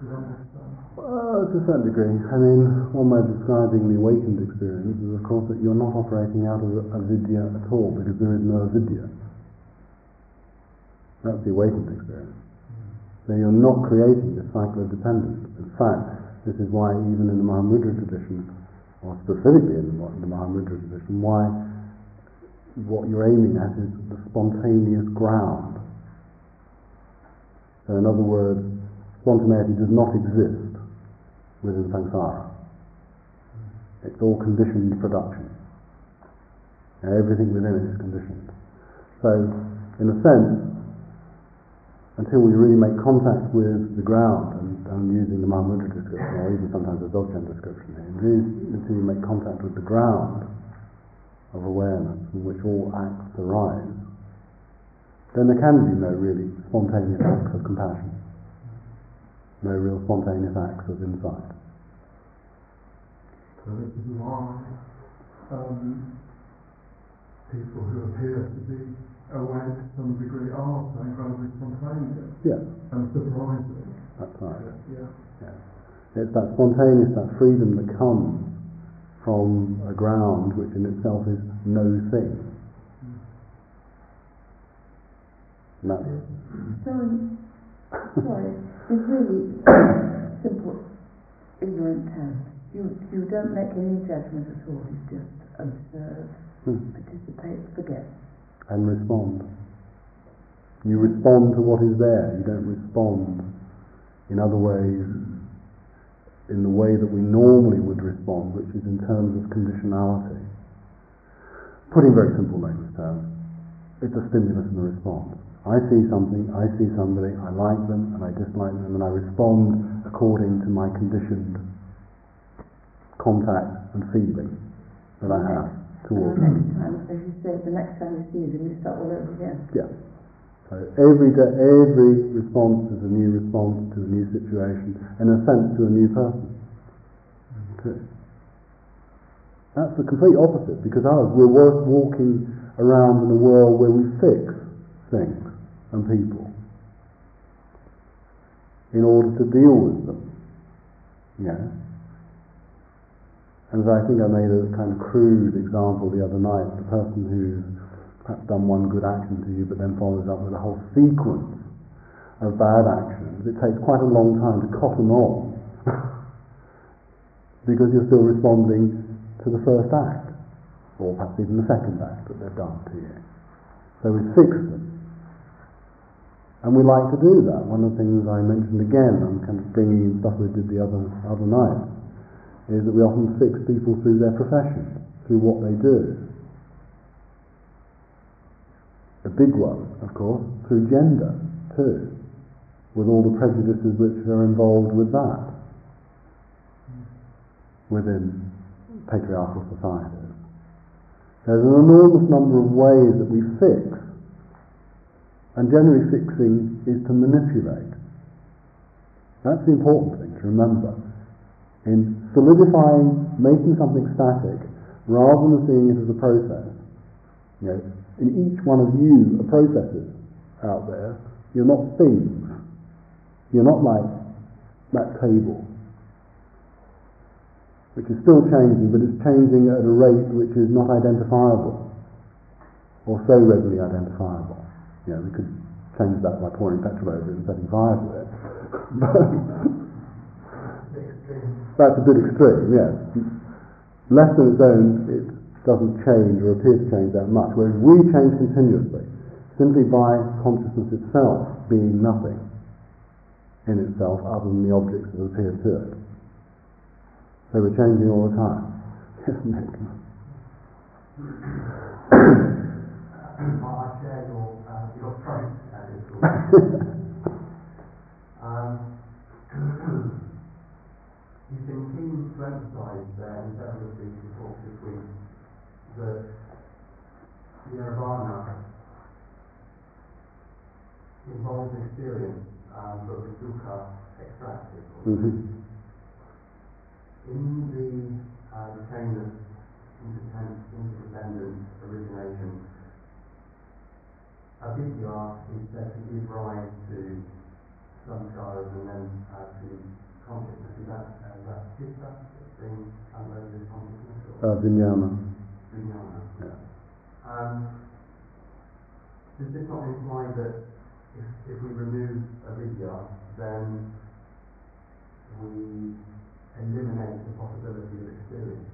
S2: Does that make sense?
S1: Well, to a certain degree. I mean, one way of describing the awakened experience is, of course, that you're not operating out of avidya at all, because there is no avidya. That's the awakened experience. Hmm. So you're not creating a cycle of dependence. In fact, this is why even in the Mahamudra tradition, or specifically in the, the Mahamudra tradition, why what you're aiming at is the spontaneous ground. So in other words, spontaneity does not exist within samsara. It's all conditioned production. Everything within it is conditioned. So, in a sense, until we really make contact with the ground, and I'm using the Mahamudra description, or even sometimes the Dzogchen description here, until you make contact with the ground of awareness from which all acts arise, then there can be no really spontaneous acts of compassion, no real spontaneous acts of insight.
S2: So this is why um, people who appear to be awake to some degree are so incredibly spontaneous
S1: Yes,
S2: and surprising.
S1: that's right.
S2: Yeah.
S1: Yeah. It's that spontaneous, that freedom that comes from a ground which in itself is no thing. That's,
S3: So, sorry, it's really simple, ignorant terms. You, you don't make any judgment at all, you just observe,
S1: hmm,
S3: participate, forget.
S1: and respond. You respond to what is there. You don't respond in other ways, in the way that we normally would respond, which is in terms of conditionality. Putting very simple language terms, it's a stimulus and a response. I see something, I see somebody, I like them and I dislike them, and I respond according to my conditioned contact and feeling that I have
S3: And
S1: towards
S3: the
S1: them.
S3: time, as you say, the next time you see them, you start all over again.
S1: Yeah. So every day, every response is a new response to a new situation, in a sense, to a new person. Too. That's the complete opposite, because us, we're worth walking around in a world where we fix things and people in order to deal with them. Yeah. And as I think I made a kind of crude example the other night, the person who's perhaps done one good action to you but then follows up with a whole sequence of bad actions, it takes quite a long time to cotton on [laughs] because you're still responding to the first act, or perhaps even the second act that they've done to you. So we fix them. And we like to do that. One of the things I mentioned again, I'm kind of bringing in stuff we did the other, other night, is that we often fix people through their profession, through what they do. The big one, of course, through gender, too, with all the prejudices which are involved with that within patriarchal societies. There's an enormous number of ways that we fix, and generally fixing is to manipulate. That's the important thing to remember. In solidifying, making something static, rather than seeing it as a process. You know, in each one of you are processes out there. You're not things. You're not like that table which is still changing, but it's changing at a rate which is not identifiable, or so readily identifiable. You know, we could change that by pouring petrol over it and setting fire to it. [laughs] That's a bit extreme, yes. Less than its own, it doesn't change or appear to change that much, whereas we change continuously, simply by consciousness itself being nothing in itself other than the objects that appear to it. They were changing all the time. [laughs] Yes, [coughs] [coughs] [laughs]
S5: um, [clears throat] You've been keen to emphasise there in several of these talks this week that nirvana involves experience, um, but with dukkha extracted.
S1: Mhm.
S5: In the uh, retainers interdependent, interdependent origination, avidya is said to give rise to samskaras and then uh, to consciousness. Is that, uh, that that's being unloaded as consciousness or
S1: Uh, vijnana.
S5: vijnana?
S1: Yeah.
S5: Um, does this not imply that if, if we remove avidya, then we eliminate the possibility of experience?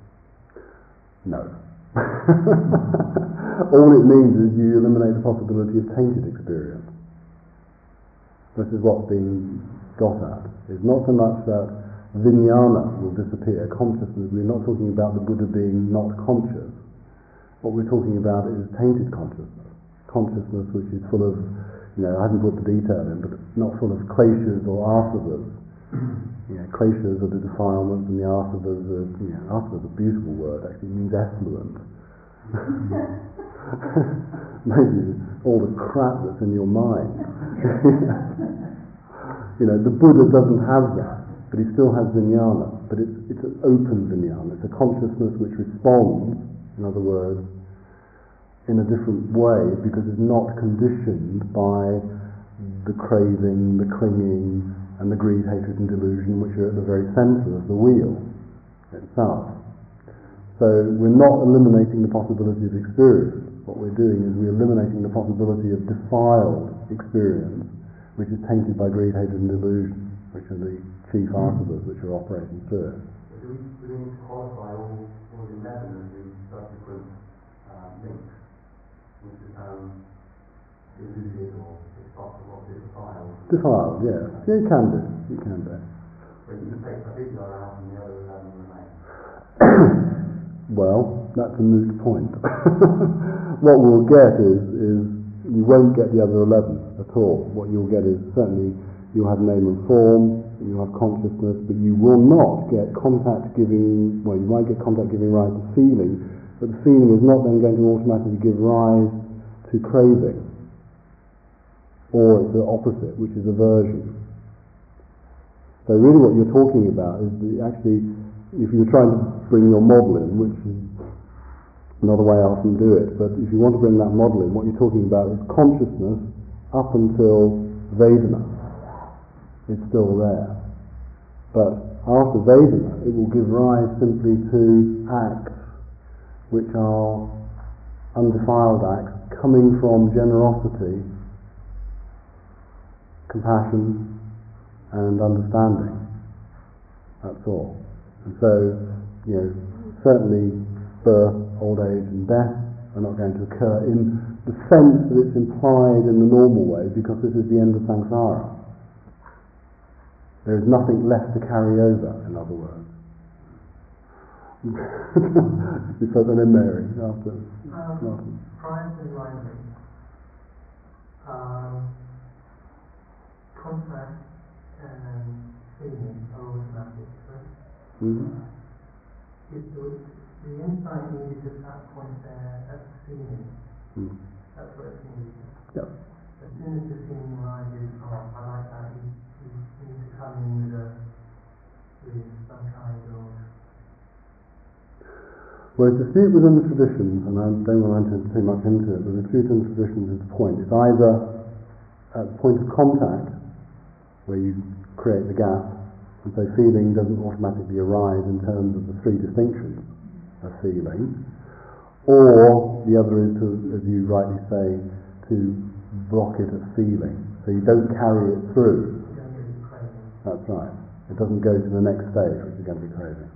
S1: No. [laughs] All it means is you eliminate the possibility of tainted experience. This is what's being got at. It's not so much that vijnana will disappear, consciousness. We're not talking about the Buddha being not conscious. What we're talking about is tainted consciousness. Consciousness which is full of, you know, I haven't put the detail in, but not full of kleshas or asavas. You know, kleshas are the defilements and the asavas are, you know, is a beautiful word, actually, means effluent. [laughs] Maybe all the crap that's in your mind. [laughs] you know, the Buddha doesn't have that, but he still has vijnana. But it's, it's an open vijnana. It's a consciousness which responds, in other words, in a different way because it's not conditioned by the craving, the clinging, and the greed, hatred, and delusion which are at the very center of the wheel itself. So we're not eliminating the possibility of experience. What we're doing is we're eliminating the possibility of defiled experience, which is tainted by greed, hatred, and delusion, which are the chief asavas which are operating through.
S5: But do we, do we need to qualify all, all 11 of the subsequent uh, links um, deluded or impossible defiled?
S1: Defiled, yes. Yeah, you can do. You can do.
S5: But you can take avidya out and the other 11. [coughs]
S1: Well, that's a moot point. [laughs] what we'll get is, is you won't get the other 11 at all. What you'll get is certainly you'll have name and form, you'll have consciousness, but you will not get contact giving, well, you might get contact giving rise to feeling, but the feeling is not then going to automatically give rise to craving. Or the opposite, which is aversion. So really what you're talking about is actually if you're trying to bring your model in, which is another way I often do it, but if you want to bring that model in, what you're talking about is consciousness up until Vedana. It's still there. But after Vedana, it will give rise simply to acts which are undefiled acts coming from generosity, compassion, and understanding. That's all. And so, you know, certainly birth, old age, and death are not going to occur in the sense that it's implied in the normal way because this is the end of samsara. There is nothing left to carry over, in other words. [laughs] you put that in Mary after
S4: Um, prior to um, contact and feeling are automatic, right?
S1: Mhm.
S4: Is the, the insight needed at that point there, at the feeling,
S1: Mm.
S4: that's what it's needed.
S1: Yeah.
S4: As soon as the feeling arises, oh, I like that, you, you need to come in with a, with some kind of
S1: Well, it's dispute within the traditions, and I don't want to enter too much into it, but the in the traditions is the point. It's either at the point of contact, where you create the gap, and so feeling doesn't automatically arise in terms of the three distinctions of feeling, or the other is to, as you rightly say, to block it at feeling, so you don't carry it through.
S4: you don't get a craving.
S1: That's right. It doesn't go to the next stage, which is going to be craving.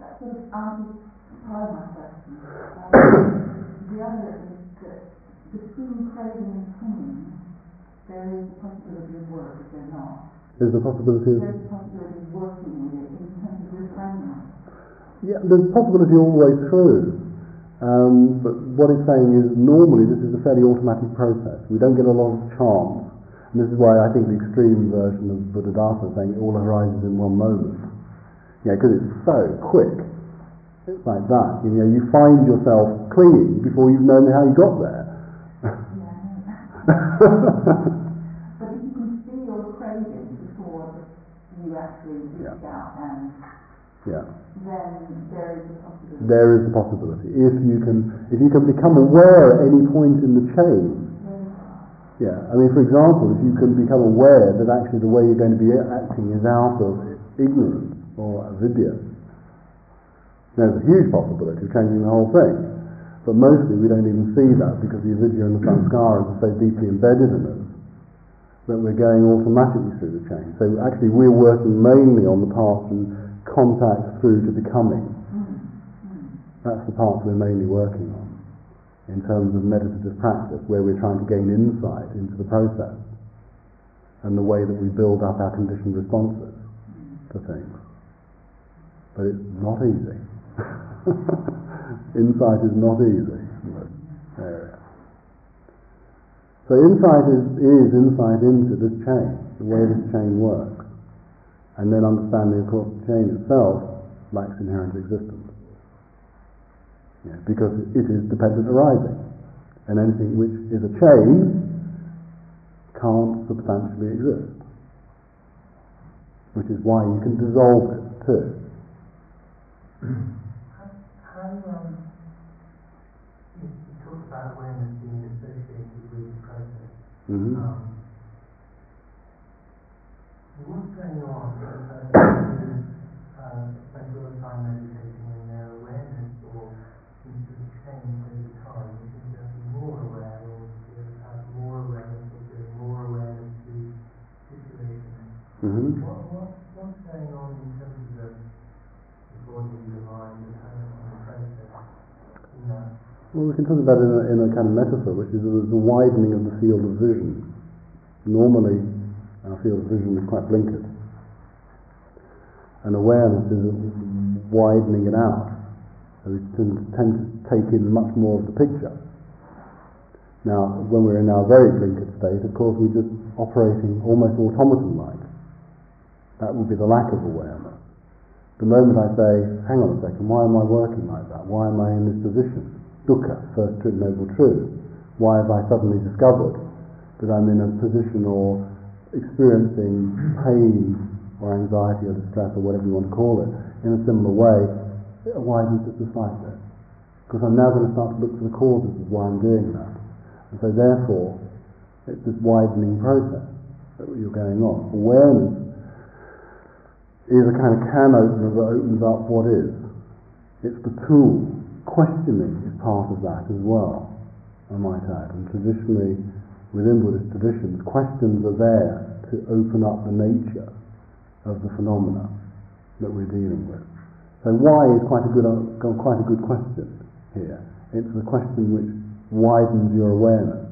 S3: That sort of answers part of my question. Um, [coughs] the other is that between craving and pain, there is a possibility of work, is there not?
S1: Is the possibility of
S3: There's a possibility of working with it in terms of.
S1: Yeah, there's possibility all the way through. Um, but what it's saying is normally this is a fairly automatic process. We don't get a lot of chance. And this is why I think the extreme version of Buddhadasa is saying it all arises in one moment. Yeah, because it's so quick. It's like that. You know, you find yourself clinging before you've known how you got there.
S3: But [laughs] [laughs] if you can see your craving before you actually reach
S1: Yeah.
S3: out and
S1: yeah.
S3: then there is a possibility.
S1: There is a possibility. If you can if you can become aware at any point in the chain Yeah, I mean, for example, if you can become aware that actually the way you're going to be acting is out of ignorance or avidya, there's a huge possibility of changing the whole thing. But mostly we don't even see that because the avidya and the samskaras are so deeply embedded in us that we're going automatically through the chain. So actually we're working mainly on the part from contact through to becoming. That's the part we're mainly working on in terms of meditative practice, where we're trying to gain insight into the process and the way that we build up our conditioned responses to things. But it's not easy. [laughs] insight is not easy. So insight is, is insight into this chain, the way this chain works. And then understanding, of course, the chain itself lacks inherent existence. Yeah, because it is dependent arising. And anything which is a chain can't substantially exist. Which is why you can dissolve it too.
S4: How, um, you, you talked about awareness being associated with the process.
S1: hmm
S4: Um, what's going on if a person who um, spends a lot of time meditating in their awareness or seems to change over time? They seem to be more aware or to have more awareness or doing more awareness to situations.
S1: hmm
S4: What, what, what's going on in terms of the, the body, the mind, the person, the process in that?
S1: Well, we can talk about it in a, in a kind of metaphor, which is the, widening of the field of vision. Normally, our field of vision is quite blinkered. And awareness is widening it out. So we tend to take in much more of the picture. Now, when we're in our very blinkered state, of course, we're just operating almost automaton-like. That would be the lack of awareness. The moment I say, hang on a second, why am I working like that? Why am I in this position? Dukkha, first truth, noble truth. Why have I suddenly discovered that I'm in a position or experiencing pain or anxiety or distress or whatever you want to call it, in a similar way, Why it widens just the slightly. Because I'm now going to start to look for the causes of why I'm doing that. And so therefore, it's this widening process that you're going on. Awareness is a kind of can opener that opens up what is. It's the tool. Questioning is part of that as well, I might add. And traditionally, within Buddhist traditions, questions are there to open up the nature of the phenomena that we're dealing with. So why is quite a good, uh, quite a good question here. It's the question which widens your awareness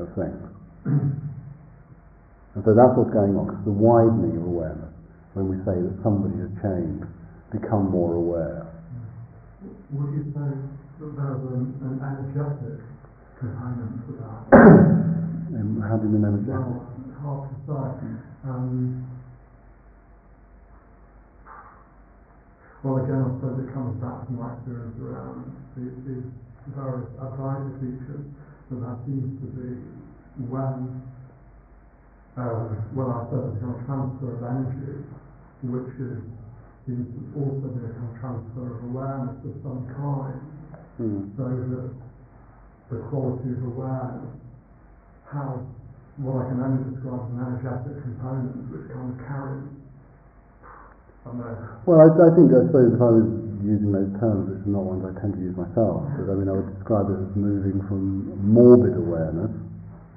S1: of things. and so that's what's going on, it's the widening of awareness when we say that somebody has changed, become more aware.
S2: Would you say that there's an, an energetic component to that?
S1: and [coughs] how do you mean energetic?
S2: Well, hard to say. Um, well, again, I suppose it comes back to my experience around these, these various Advaita teachers, that that seems to be when, uh, when I said the kind of transfer of energy, which is, to also be a transfer of awareness of some kind,
S1: Hmm.
S2: so that the quality of awareness has what I can only describe as an energetic component which kind of carries. I don't know.
S1: Well, I, I think, I suppose if I was using those terms, which are not ones I tend to use myself, but I mean, I would describe it as moving from morbid awareness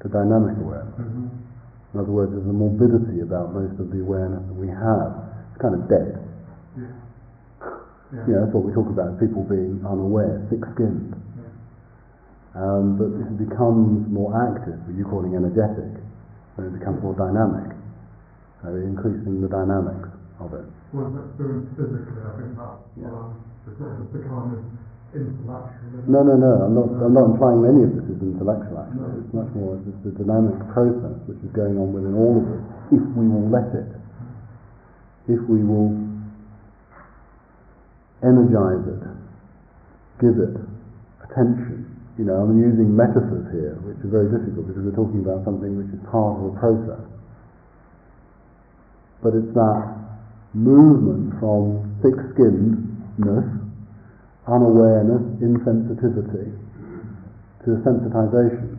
S1: to dynamic awareness. In other words, there's a morbidity about most of the awareness that we have. It's kind of dead.
S2: Yeah. Yeah.
S1: You know, that's what we talk about, people being unaware, thick-skinned. Um, but if it becomes more active, what you're calling energetic, then it becomes more dynamic. So increasing the dynamics of it.
S2: Well, experience physically, I think that's
S1: Yeah.
S2: what I'm, it's sort of the kind of intellectual.
S1: No, no, no. I'm not. I'm not implying any of this is intellectual. Actually, it's much more just a dynamic process which is going on within all of us. If we will let it, if we will energize it, give it attention. You know, I'm using metaphors here, which are very difficult because we're talking about something which is part of a process. But it's that movement from thick-skinnedness unawareness, insensitivity, to sensitization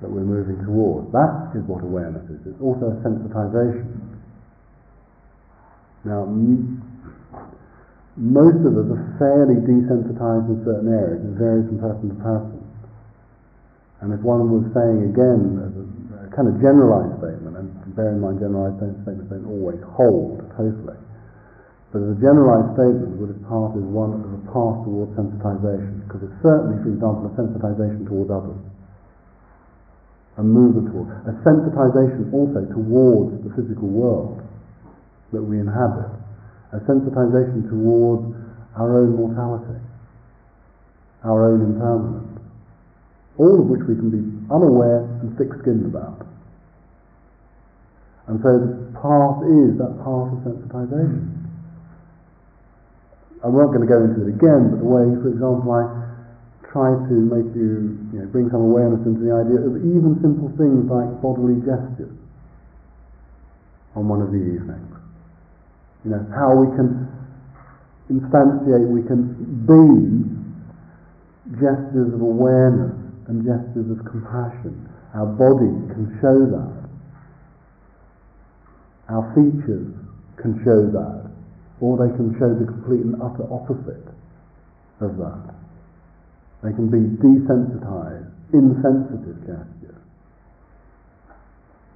S1: that we're moving towards. That is what awareness is. It's also sensitization. Now, most of us are fairly desensitized in certain areas. It varies from person to person. And if one was saying again, a, kind of generalized statement, and bear in mind generalized statements don't always hold totally, but as a generalized statement, Buddhist path is one of a path towards sensitization, because it's certainly, for example, a sensitization towards others, a movement towards, a sensitization also towards the physical world that we inhabit, a sensitization towards our own mortality, our own impermanence, all of which we can be unaware and thick-skinned about. And so the path is that path of sensitization. I'm not going to go into it again, but the way, for example, I try to make you, you know, bring some awareness into the idea of even simple things like bodily gestures on one of the evenings. You know, how we can instantiate, we can be gestures of awareness and gestures of compassion. Our body can show that. Our features can show that or they can show the complete and utter opposite of that. They can be desensitized, insensitive gestures,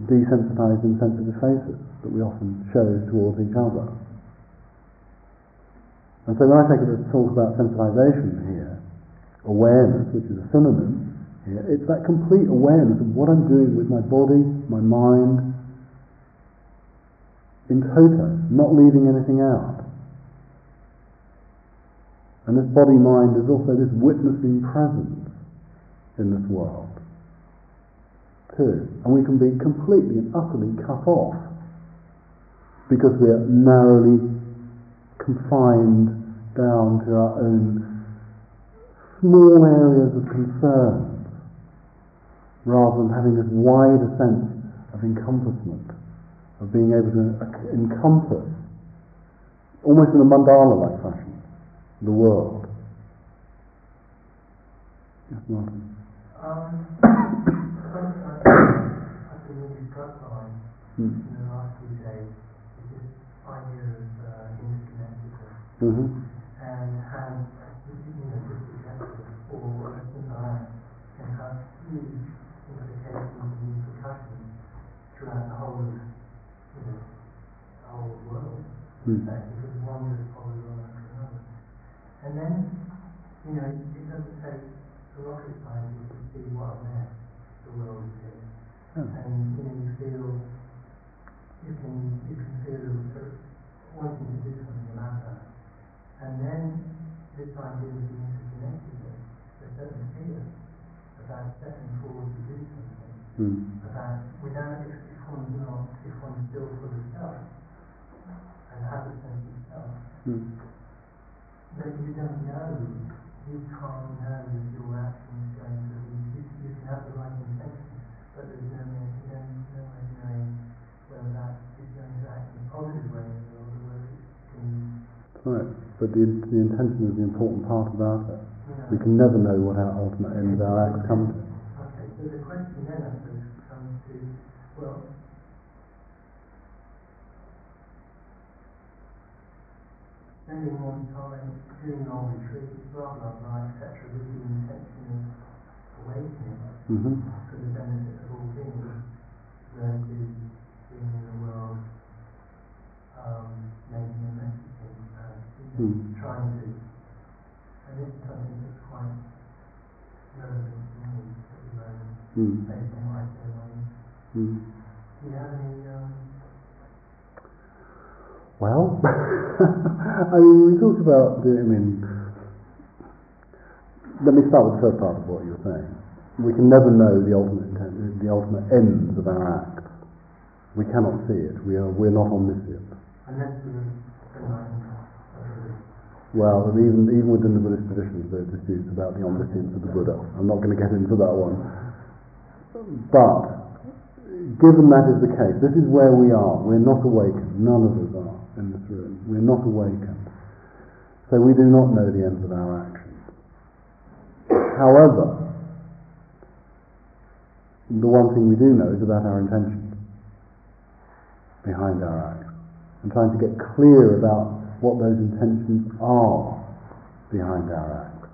S1: desensitized, insensitive faces that we often show towards each other. And so when I take to talk about sensitization here, awareness, which is a synonym here, it's that complete awareness of what I'm doing with my body, my mind, in toto, not leaving anything out. And this body mind is also this witnessing presence in this world, too. And we can be completely and utterly cut off because we are narrowly confined down to our own small areas of concern rather than having this wider sense of encompassment of being able to encompass, almost in a mandala-like fashion, the world. Yes, Martin.
S4: Um, rocket scientist to see what the world is. And, you know, you feel, you can, you can feel sort of wanting to do something about that. And then this idea of the interconnectedness, there's certain fear about stepping forward to do something,
S1: Mm.
S4: about without, if, if one's not, if one's still for of self, and has a sense of self,
S1: Mm.
S4: that you don't know, you can't know your action is going to be, you, you can have the right intention, but there's no way, you don't, no way of knowing whether that is going to act in a positive way in the world, or whether it can,
S1: Right, but the, the intention is the important part about it.
S4: know.
S1: We can never know what our ultimate end of our acts come to.
S4: Okay, so the question then I suppose comes to, well, spending more time doing long retreats, blah blah blah, etc., with the intention of awakening
S1: Mm-hmm.
S4: for the benefit of all beings, versus being in the world, um, making a message in,
S1: Hmm.
S4: trying to. And it's something that's quite relevant to me at the moment,
S1: Mm.
S4: based on my ceremony.
S1: Mm.
S4: Do you have any, um,
S1: Well, [laughs] I mean, we talked about, the, I mean, let me start with the first part of what you were saying. We can never know the ultimate intent, the ultimate ends of our acts. We cannot see it. We are, we're not omniscient.
S4: unless uh,
S1: Well, even even within the Buddhist traditions, there are disputes about the omniscience of the Buddha. I'm not going to get into that one. But given that is the case, this is where we are. We're not awakened. None of us are in this room. We're not awakened. So we do not know the ends of our actions. However, the one thing we do know is about our intentions behind our acts and trying to get clear about what those intentions are behind our acts.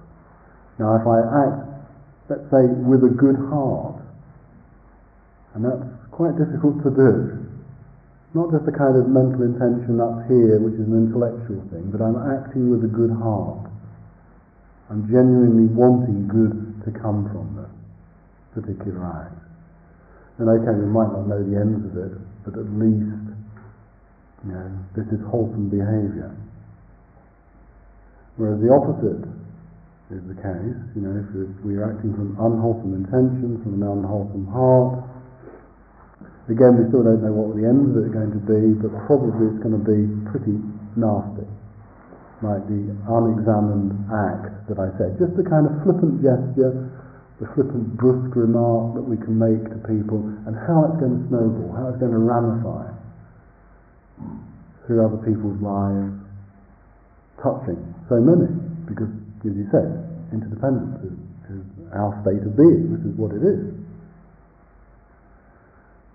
S1: Now, if I act, let's say, with a good heart, and that's quite difficult to do, not just a kind of mental intention up here, which is an intellectual thing, but I'm acting with a good heart. I'm genuinely wanting good to come from this particular act. And okay, we might not know the ends of it, but at least you know, this is wholesome behaviour. Whereas the opposite is the case, you know, if we're acting from unwholesome intentions, from an unwholesome heart, again, we still don't know what the ends of it are going to be, but probably it's going to be pretty nasty. Like the unexamined act that I said, just the kind of flippant gesture, the flippant brusque remark that we can make to people, and how it's going to snowball, how it's going to ramify through other people's lives, touching so many, because, as you said, interdependence is, is our state of being, this is what it is.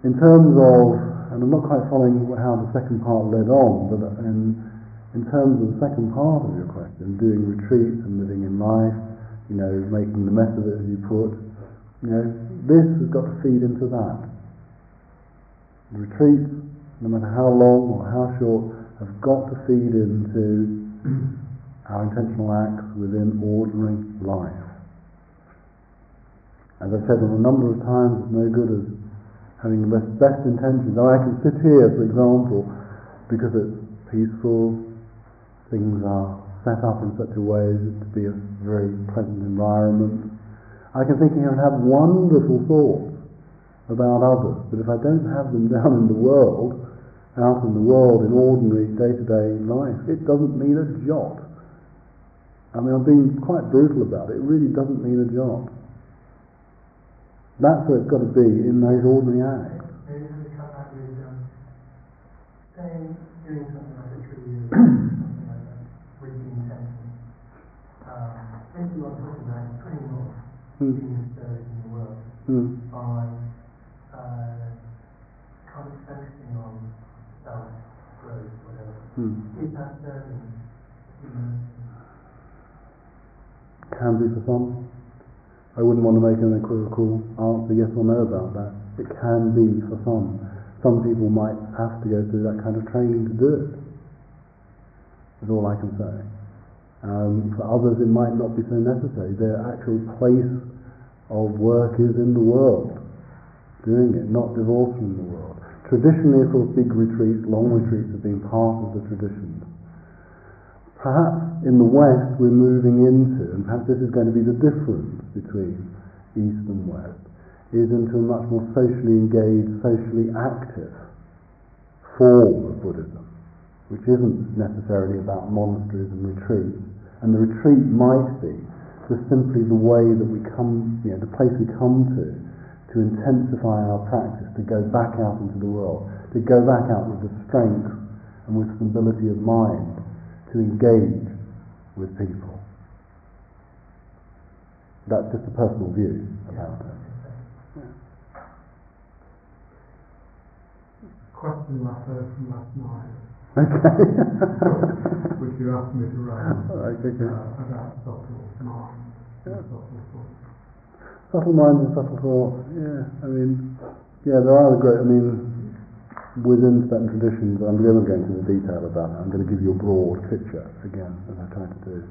S1: In terms of, and I'm not quite following how the second part led on, but uh, in, in terms of the second part of your question, doing retreats and living in life, you know, making the mess of it as you put, you know, this has got to feed into that. Retreats, no matter how long or how short, have got to feed into [clears throat] our intentional acts within ordinary life. As I've said on a number of times, it's no good as having the best, best intentions. Oh, I can sit here, for example, because it's peaceful, things are set up in such a way as to be a very pleasant environment. I can think here and have wonderful thoughts about others, but if I don't have them [laughs] down in the world, out in the world in ordinary day-to-day life, it doesn't mean a jot. I mean, I'm being quite brutal about it. It really doesn't mean a jot. That's where it's got to be in those ordinary acts.
S4: maybe we come back with, um, say doing something like a tree or something like that with the intention, um, basically what I'm talking about is putting off
S1: Hmm.
S4: being disturbed in the world
S1: Hmm.
S4: by uh, kind of focusing on self growth, whatever.
S1: Hmm.
S4: Is that serving?
S1: Can be for some. I wouldn't want to make an equivocal answer yes or no about that. It can be for some. Some people might have to go through that kind of training to do it. Is all I can say. Um, for others, it might not be so necessary. Their actual place of work is in the world, doing it, not divorced from the world. Traditionally, sort of big retreats, long retreats have been part of the traditions. Perhaps in the West we're moving into, and perhaps this is going to be the difference between East and West, is into a much more socially engaged, socially active form of Buddhism, which isn't necessarily about monasteries and retreats. And the retreat might be just simply the way that we come, you know, the place we come to, to intensify our practice, to go back out into the world, to go back out with the strength and with stability of mind, to engage with people. That's just a personal view about it.
S2: Question left over from last night,
S1: Okay. [laughs]
S2: which you asked me to
S1: Alright, okay.
S2: uh, about subtle mind
S1: Yeah.
S2: subtle thought.
S1: Subtle mind and subtle thought, yeah, I mean, yeah, there are the great, I mean, within certain traditions, I'm going to go into the detail about that. I'm going to give you a broad picture, again, as I try to do.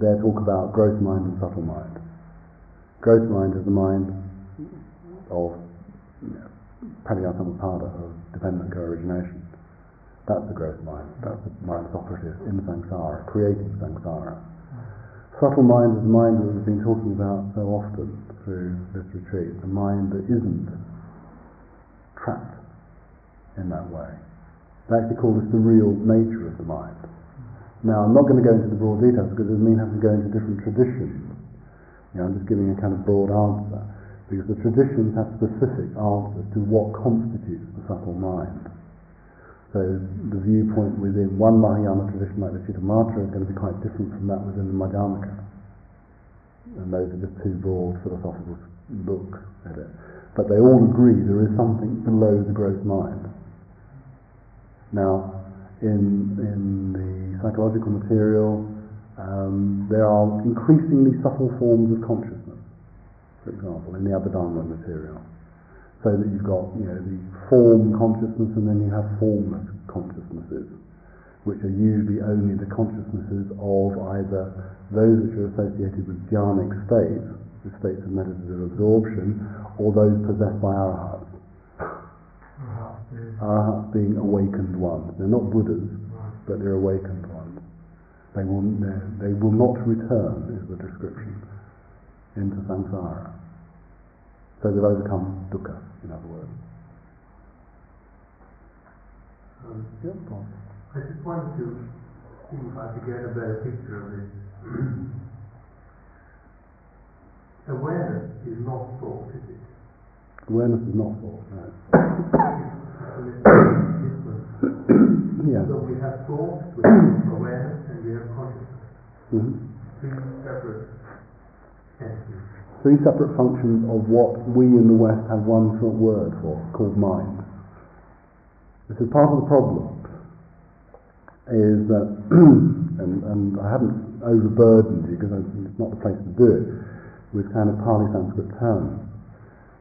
S1: They talk about gross mind and subtle mind. Gross mind is the mind of you know, pranayama of dependent co-origination. That's the gross mind. That's the mind that's operative in samsara, creating samsara. Subtle mind is the mind that we've been talking about so often through this retreat, the mind that isn't trapped in that way. They actually call this the real nature of the mind. Now, I'm not going to go into the broad details because it means having to go into different traditions. You know, I'm just giving a kind of broad answer because the traditions have specific answers to what constitutes the subtle mind. So the viewpoint within one Mahayana tradition like the Chittamatra is going to be quite different from that within the Madhyamaka. And those are just two broad philosophical books at it. But they all agree there is something below the gross mind. Now, in, in the psychological material, um, there are increasingly subtle forms of consciousness, for example, in the Abhidharma material so that you've got you know the form consciousness and then you have formless consciousnesses, which are usually only the consciousnesses of either those which are associated with jhanic states, the states of meditative absorption, or those possessed by arahats. Arahats being awakened ones. They're not Buddhas, but they're awakened ones. They will, they will not return, is the description, into samsara. So they've overcome dukkha, in other words.
S5: Um,
S1: Yep.
S5: I just wanted to see if I could get a better picture of this. [clears throat] Awareness is not thought, is it?
S1: Awareness is not thought, no. [coughs]
S5: So [coughs]
S1: yeah.
S5: So we have thought, we have [coughs] awareness, and we have consciousness.
S1: Mhm.
S5: Three separate entities.
S1: Three separate functions of what we in the West have one short word for, called mind. This is part of the problem, is that, [clears throat] and, and I haven't overburdened you because it's not the place to do it, with kind of Pali Sanskrit terms.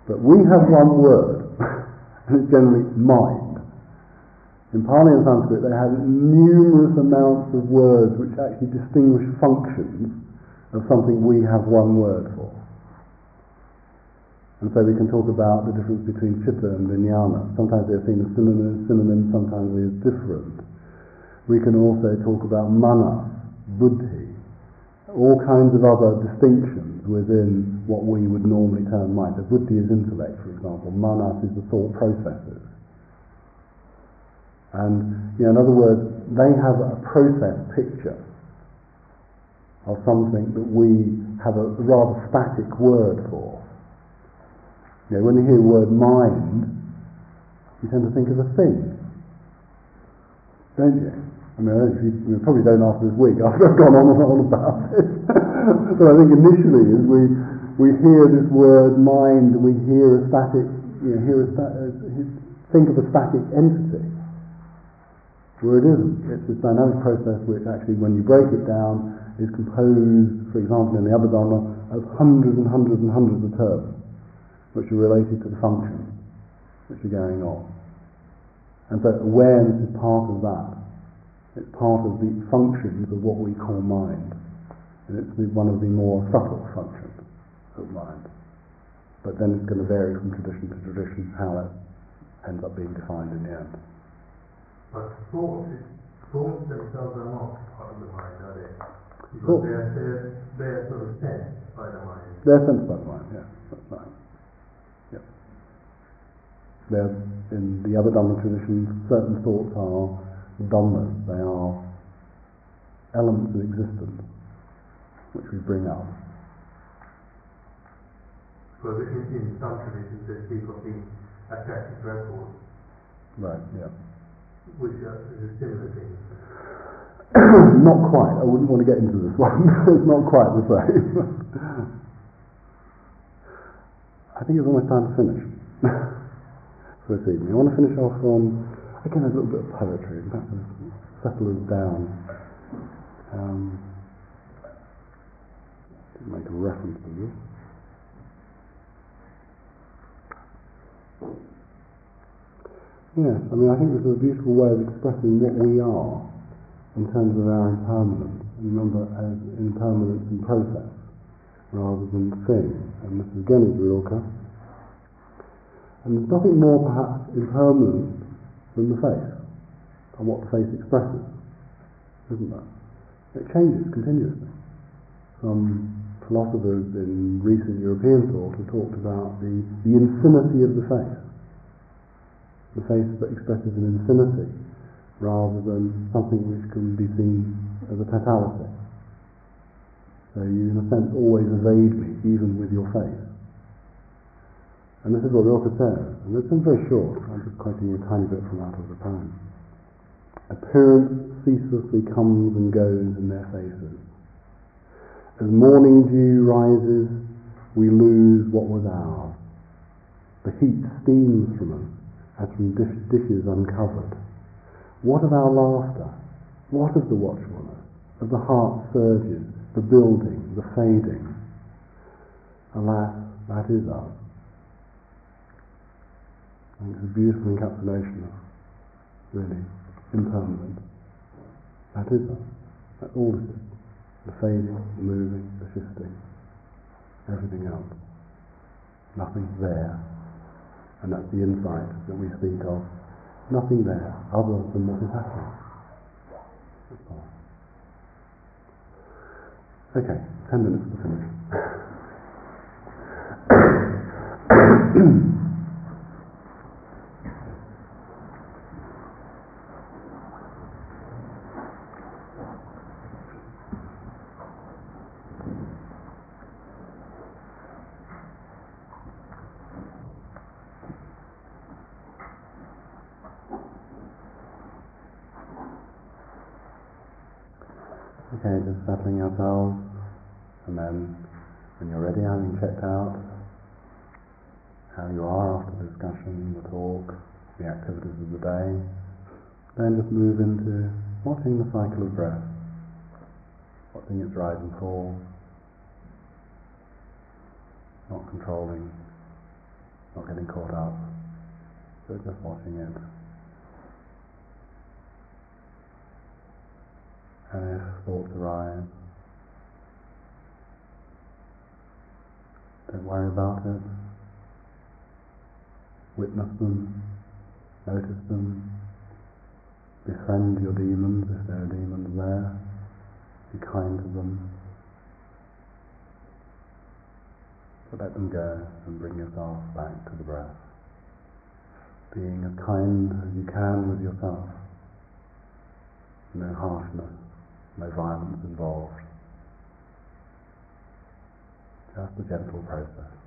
S1: But we have one word, [laughs] and it's generally mind. In Pali and Sanskrit, they have numerous amounts of words which actually distinguish functions of something we have one word for. And so we can talk about the difference between chitta and vijnana. Sometimes they're seen as synonyms, synonyms sometimes they're different. We can also talk about mana, buddhi, all kinds of other distinctions within what we would normally term mind. So buddhi is intellect, for example. Manas is the thought processes. And, you know, in other words, they have a process picture of something that we have a rather static word for. You know, when you hear the word mind, you tend to think of a thing. don't you? I mean, you, probably don't after this week, [laughs] after I've gone on and on about it. [laughs] but I think initially, as we, we hear this word mind, we hear a static, you know, hear a sta- uh, think of a static entity, where it isn't. It's this dynamic process which actually, when you break it down, is composed, for example, in the Abhidharma, of hundreds and hundreds and hundreds of terms, which are related to the functions which are going on. And so awareness is part of that. It's part of the functions of what we call mind. And it's the, one of the more subtle functions of mind. But then it's going to vary from tradition to tradition how that ends up being defined in the end.
S5: But thoughts, thoughts themselves are not part of the mind, are they? Because they're, they're, they're sort of sensed by the mind.
S1: They're sensed by the mind, yes, that's right. Yep. They're, in the Abhidhamma traditions, certain thoughts are dhammas, they are elements of existence which we bring up.
S5: Because in, in some traditions they speak of being attached records,
S1: Right, yeah.
S5: which are, is a similar thing. [coughs]
S1: not quite, I wouldn't want to get into this one, [laughs] it's not quite the same. [laughs] I think it's almost time to finish [laughs] this evening. I want to finish off on, again, a little bit of poetry, in fact, to settle us down. Um, make a reference to this. Yes, I mean, I think this is a beautiful way of expressing what we are in terms of our impermanence. Remember, as impermanence in process rather than thing. And this is again is Rilke. And there's nothing more perhaps impermanent than the face and what the face expresses, isn't there? It changes continuously. Some philosophers in recent European thought have talked about the, the infinity of the face. The face that expresses an infinity rather than something which can be seen as a totality. So you, in a sense, always evade me, even with your face. And this is what the author says, and it's been very short. I'm just quoting a tiny bit from out of the poem. Appearance ceaselessly comes and goes in their faces. As morning dew rises, we lose what was ours. The heat steams from us as from dish, dishes uncovered. What of our laughter? What of the watchfulness? Of the heart surges, the building, the fading? Alas, that is us. It's a beautiful encapsulation of really impermanent. That is us. That's all it. The fading, the moving, the shifting, everything else. Nothing there. And that's the insight that we speak of. Nothing there other than what is happening. Okay, ten minutes to finish. [coughs] [coughs] [coughs] Okay, just settling ourselves, and then when you're ready, having checked out how you are after the discussion, the talk, the activities of the day, then just move into watching the cycle of breath, watching its rise and fall, not controlling, not getting caught up, but just watching it. And if thoughts arise, don't worry about it. Witness them, notice them, befriend your demons if there are demons there, be kind to them, but let them go and bring yourself back to the breath. Being as kind as you can with yourself, no harshness, no violence involved. Just a gentle process.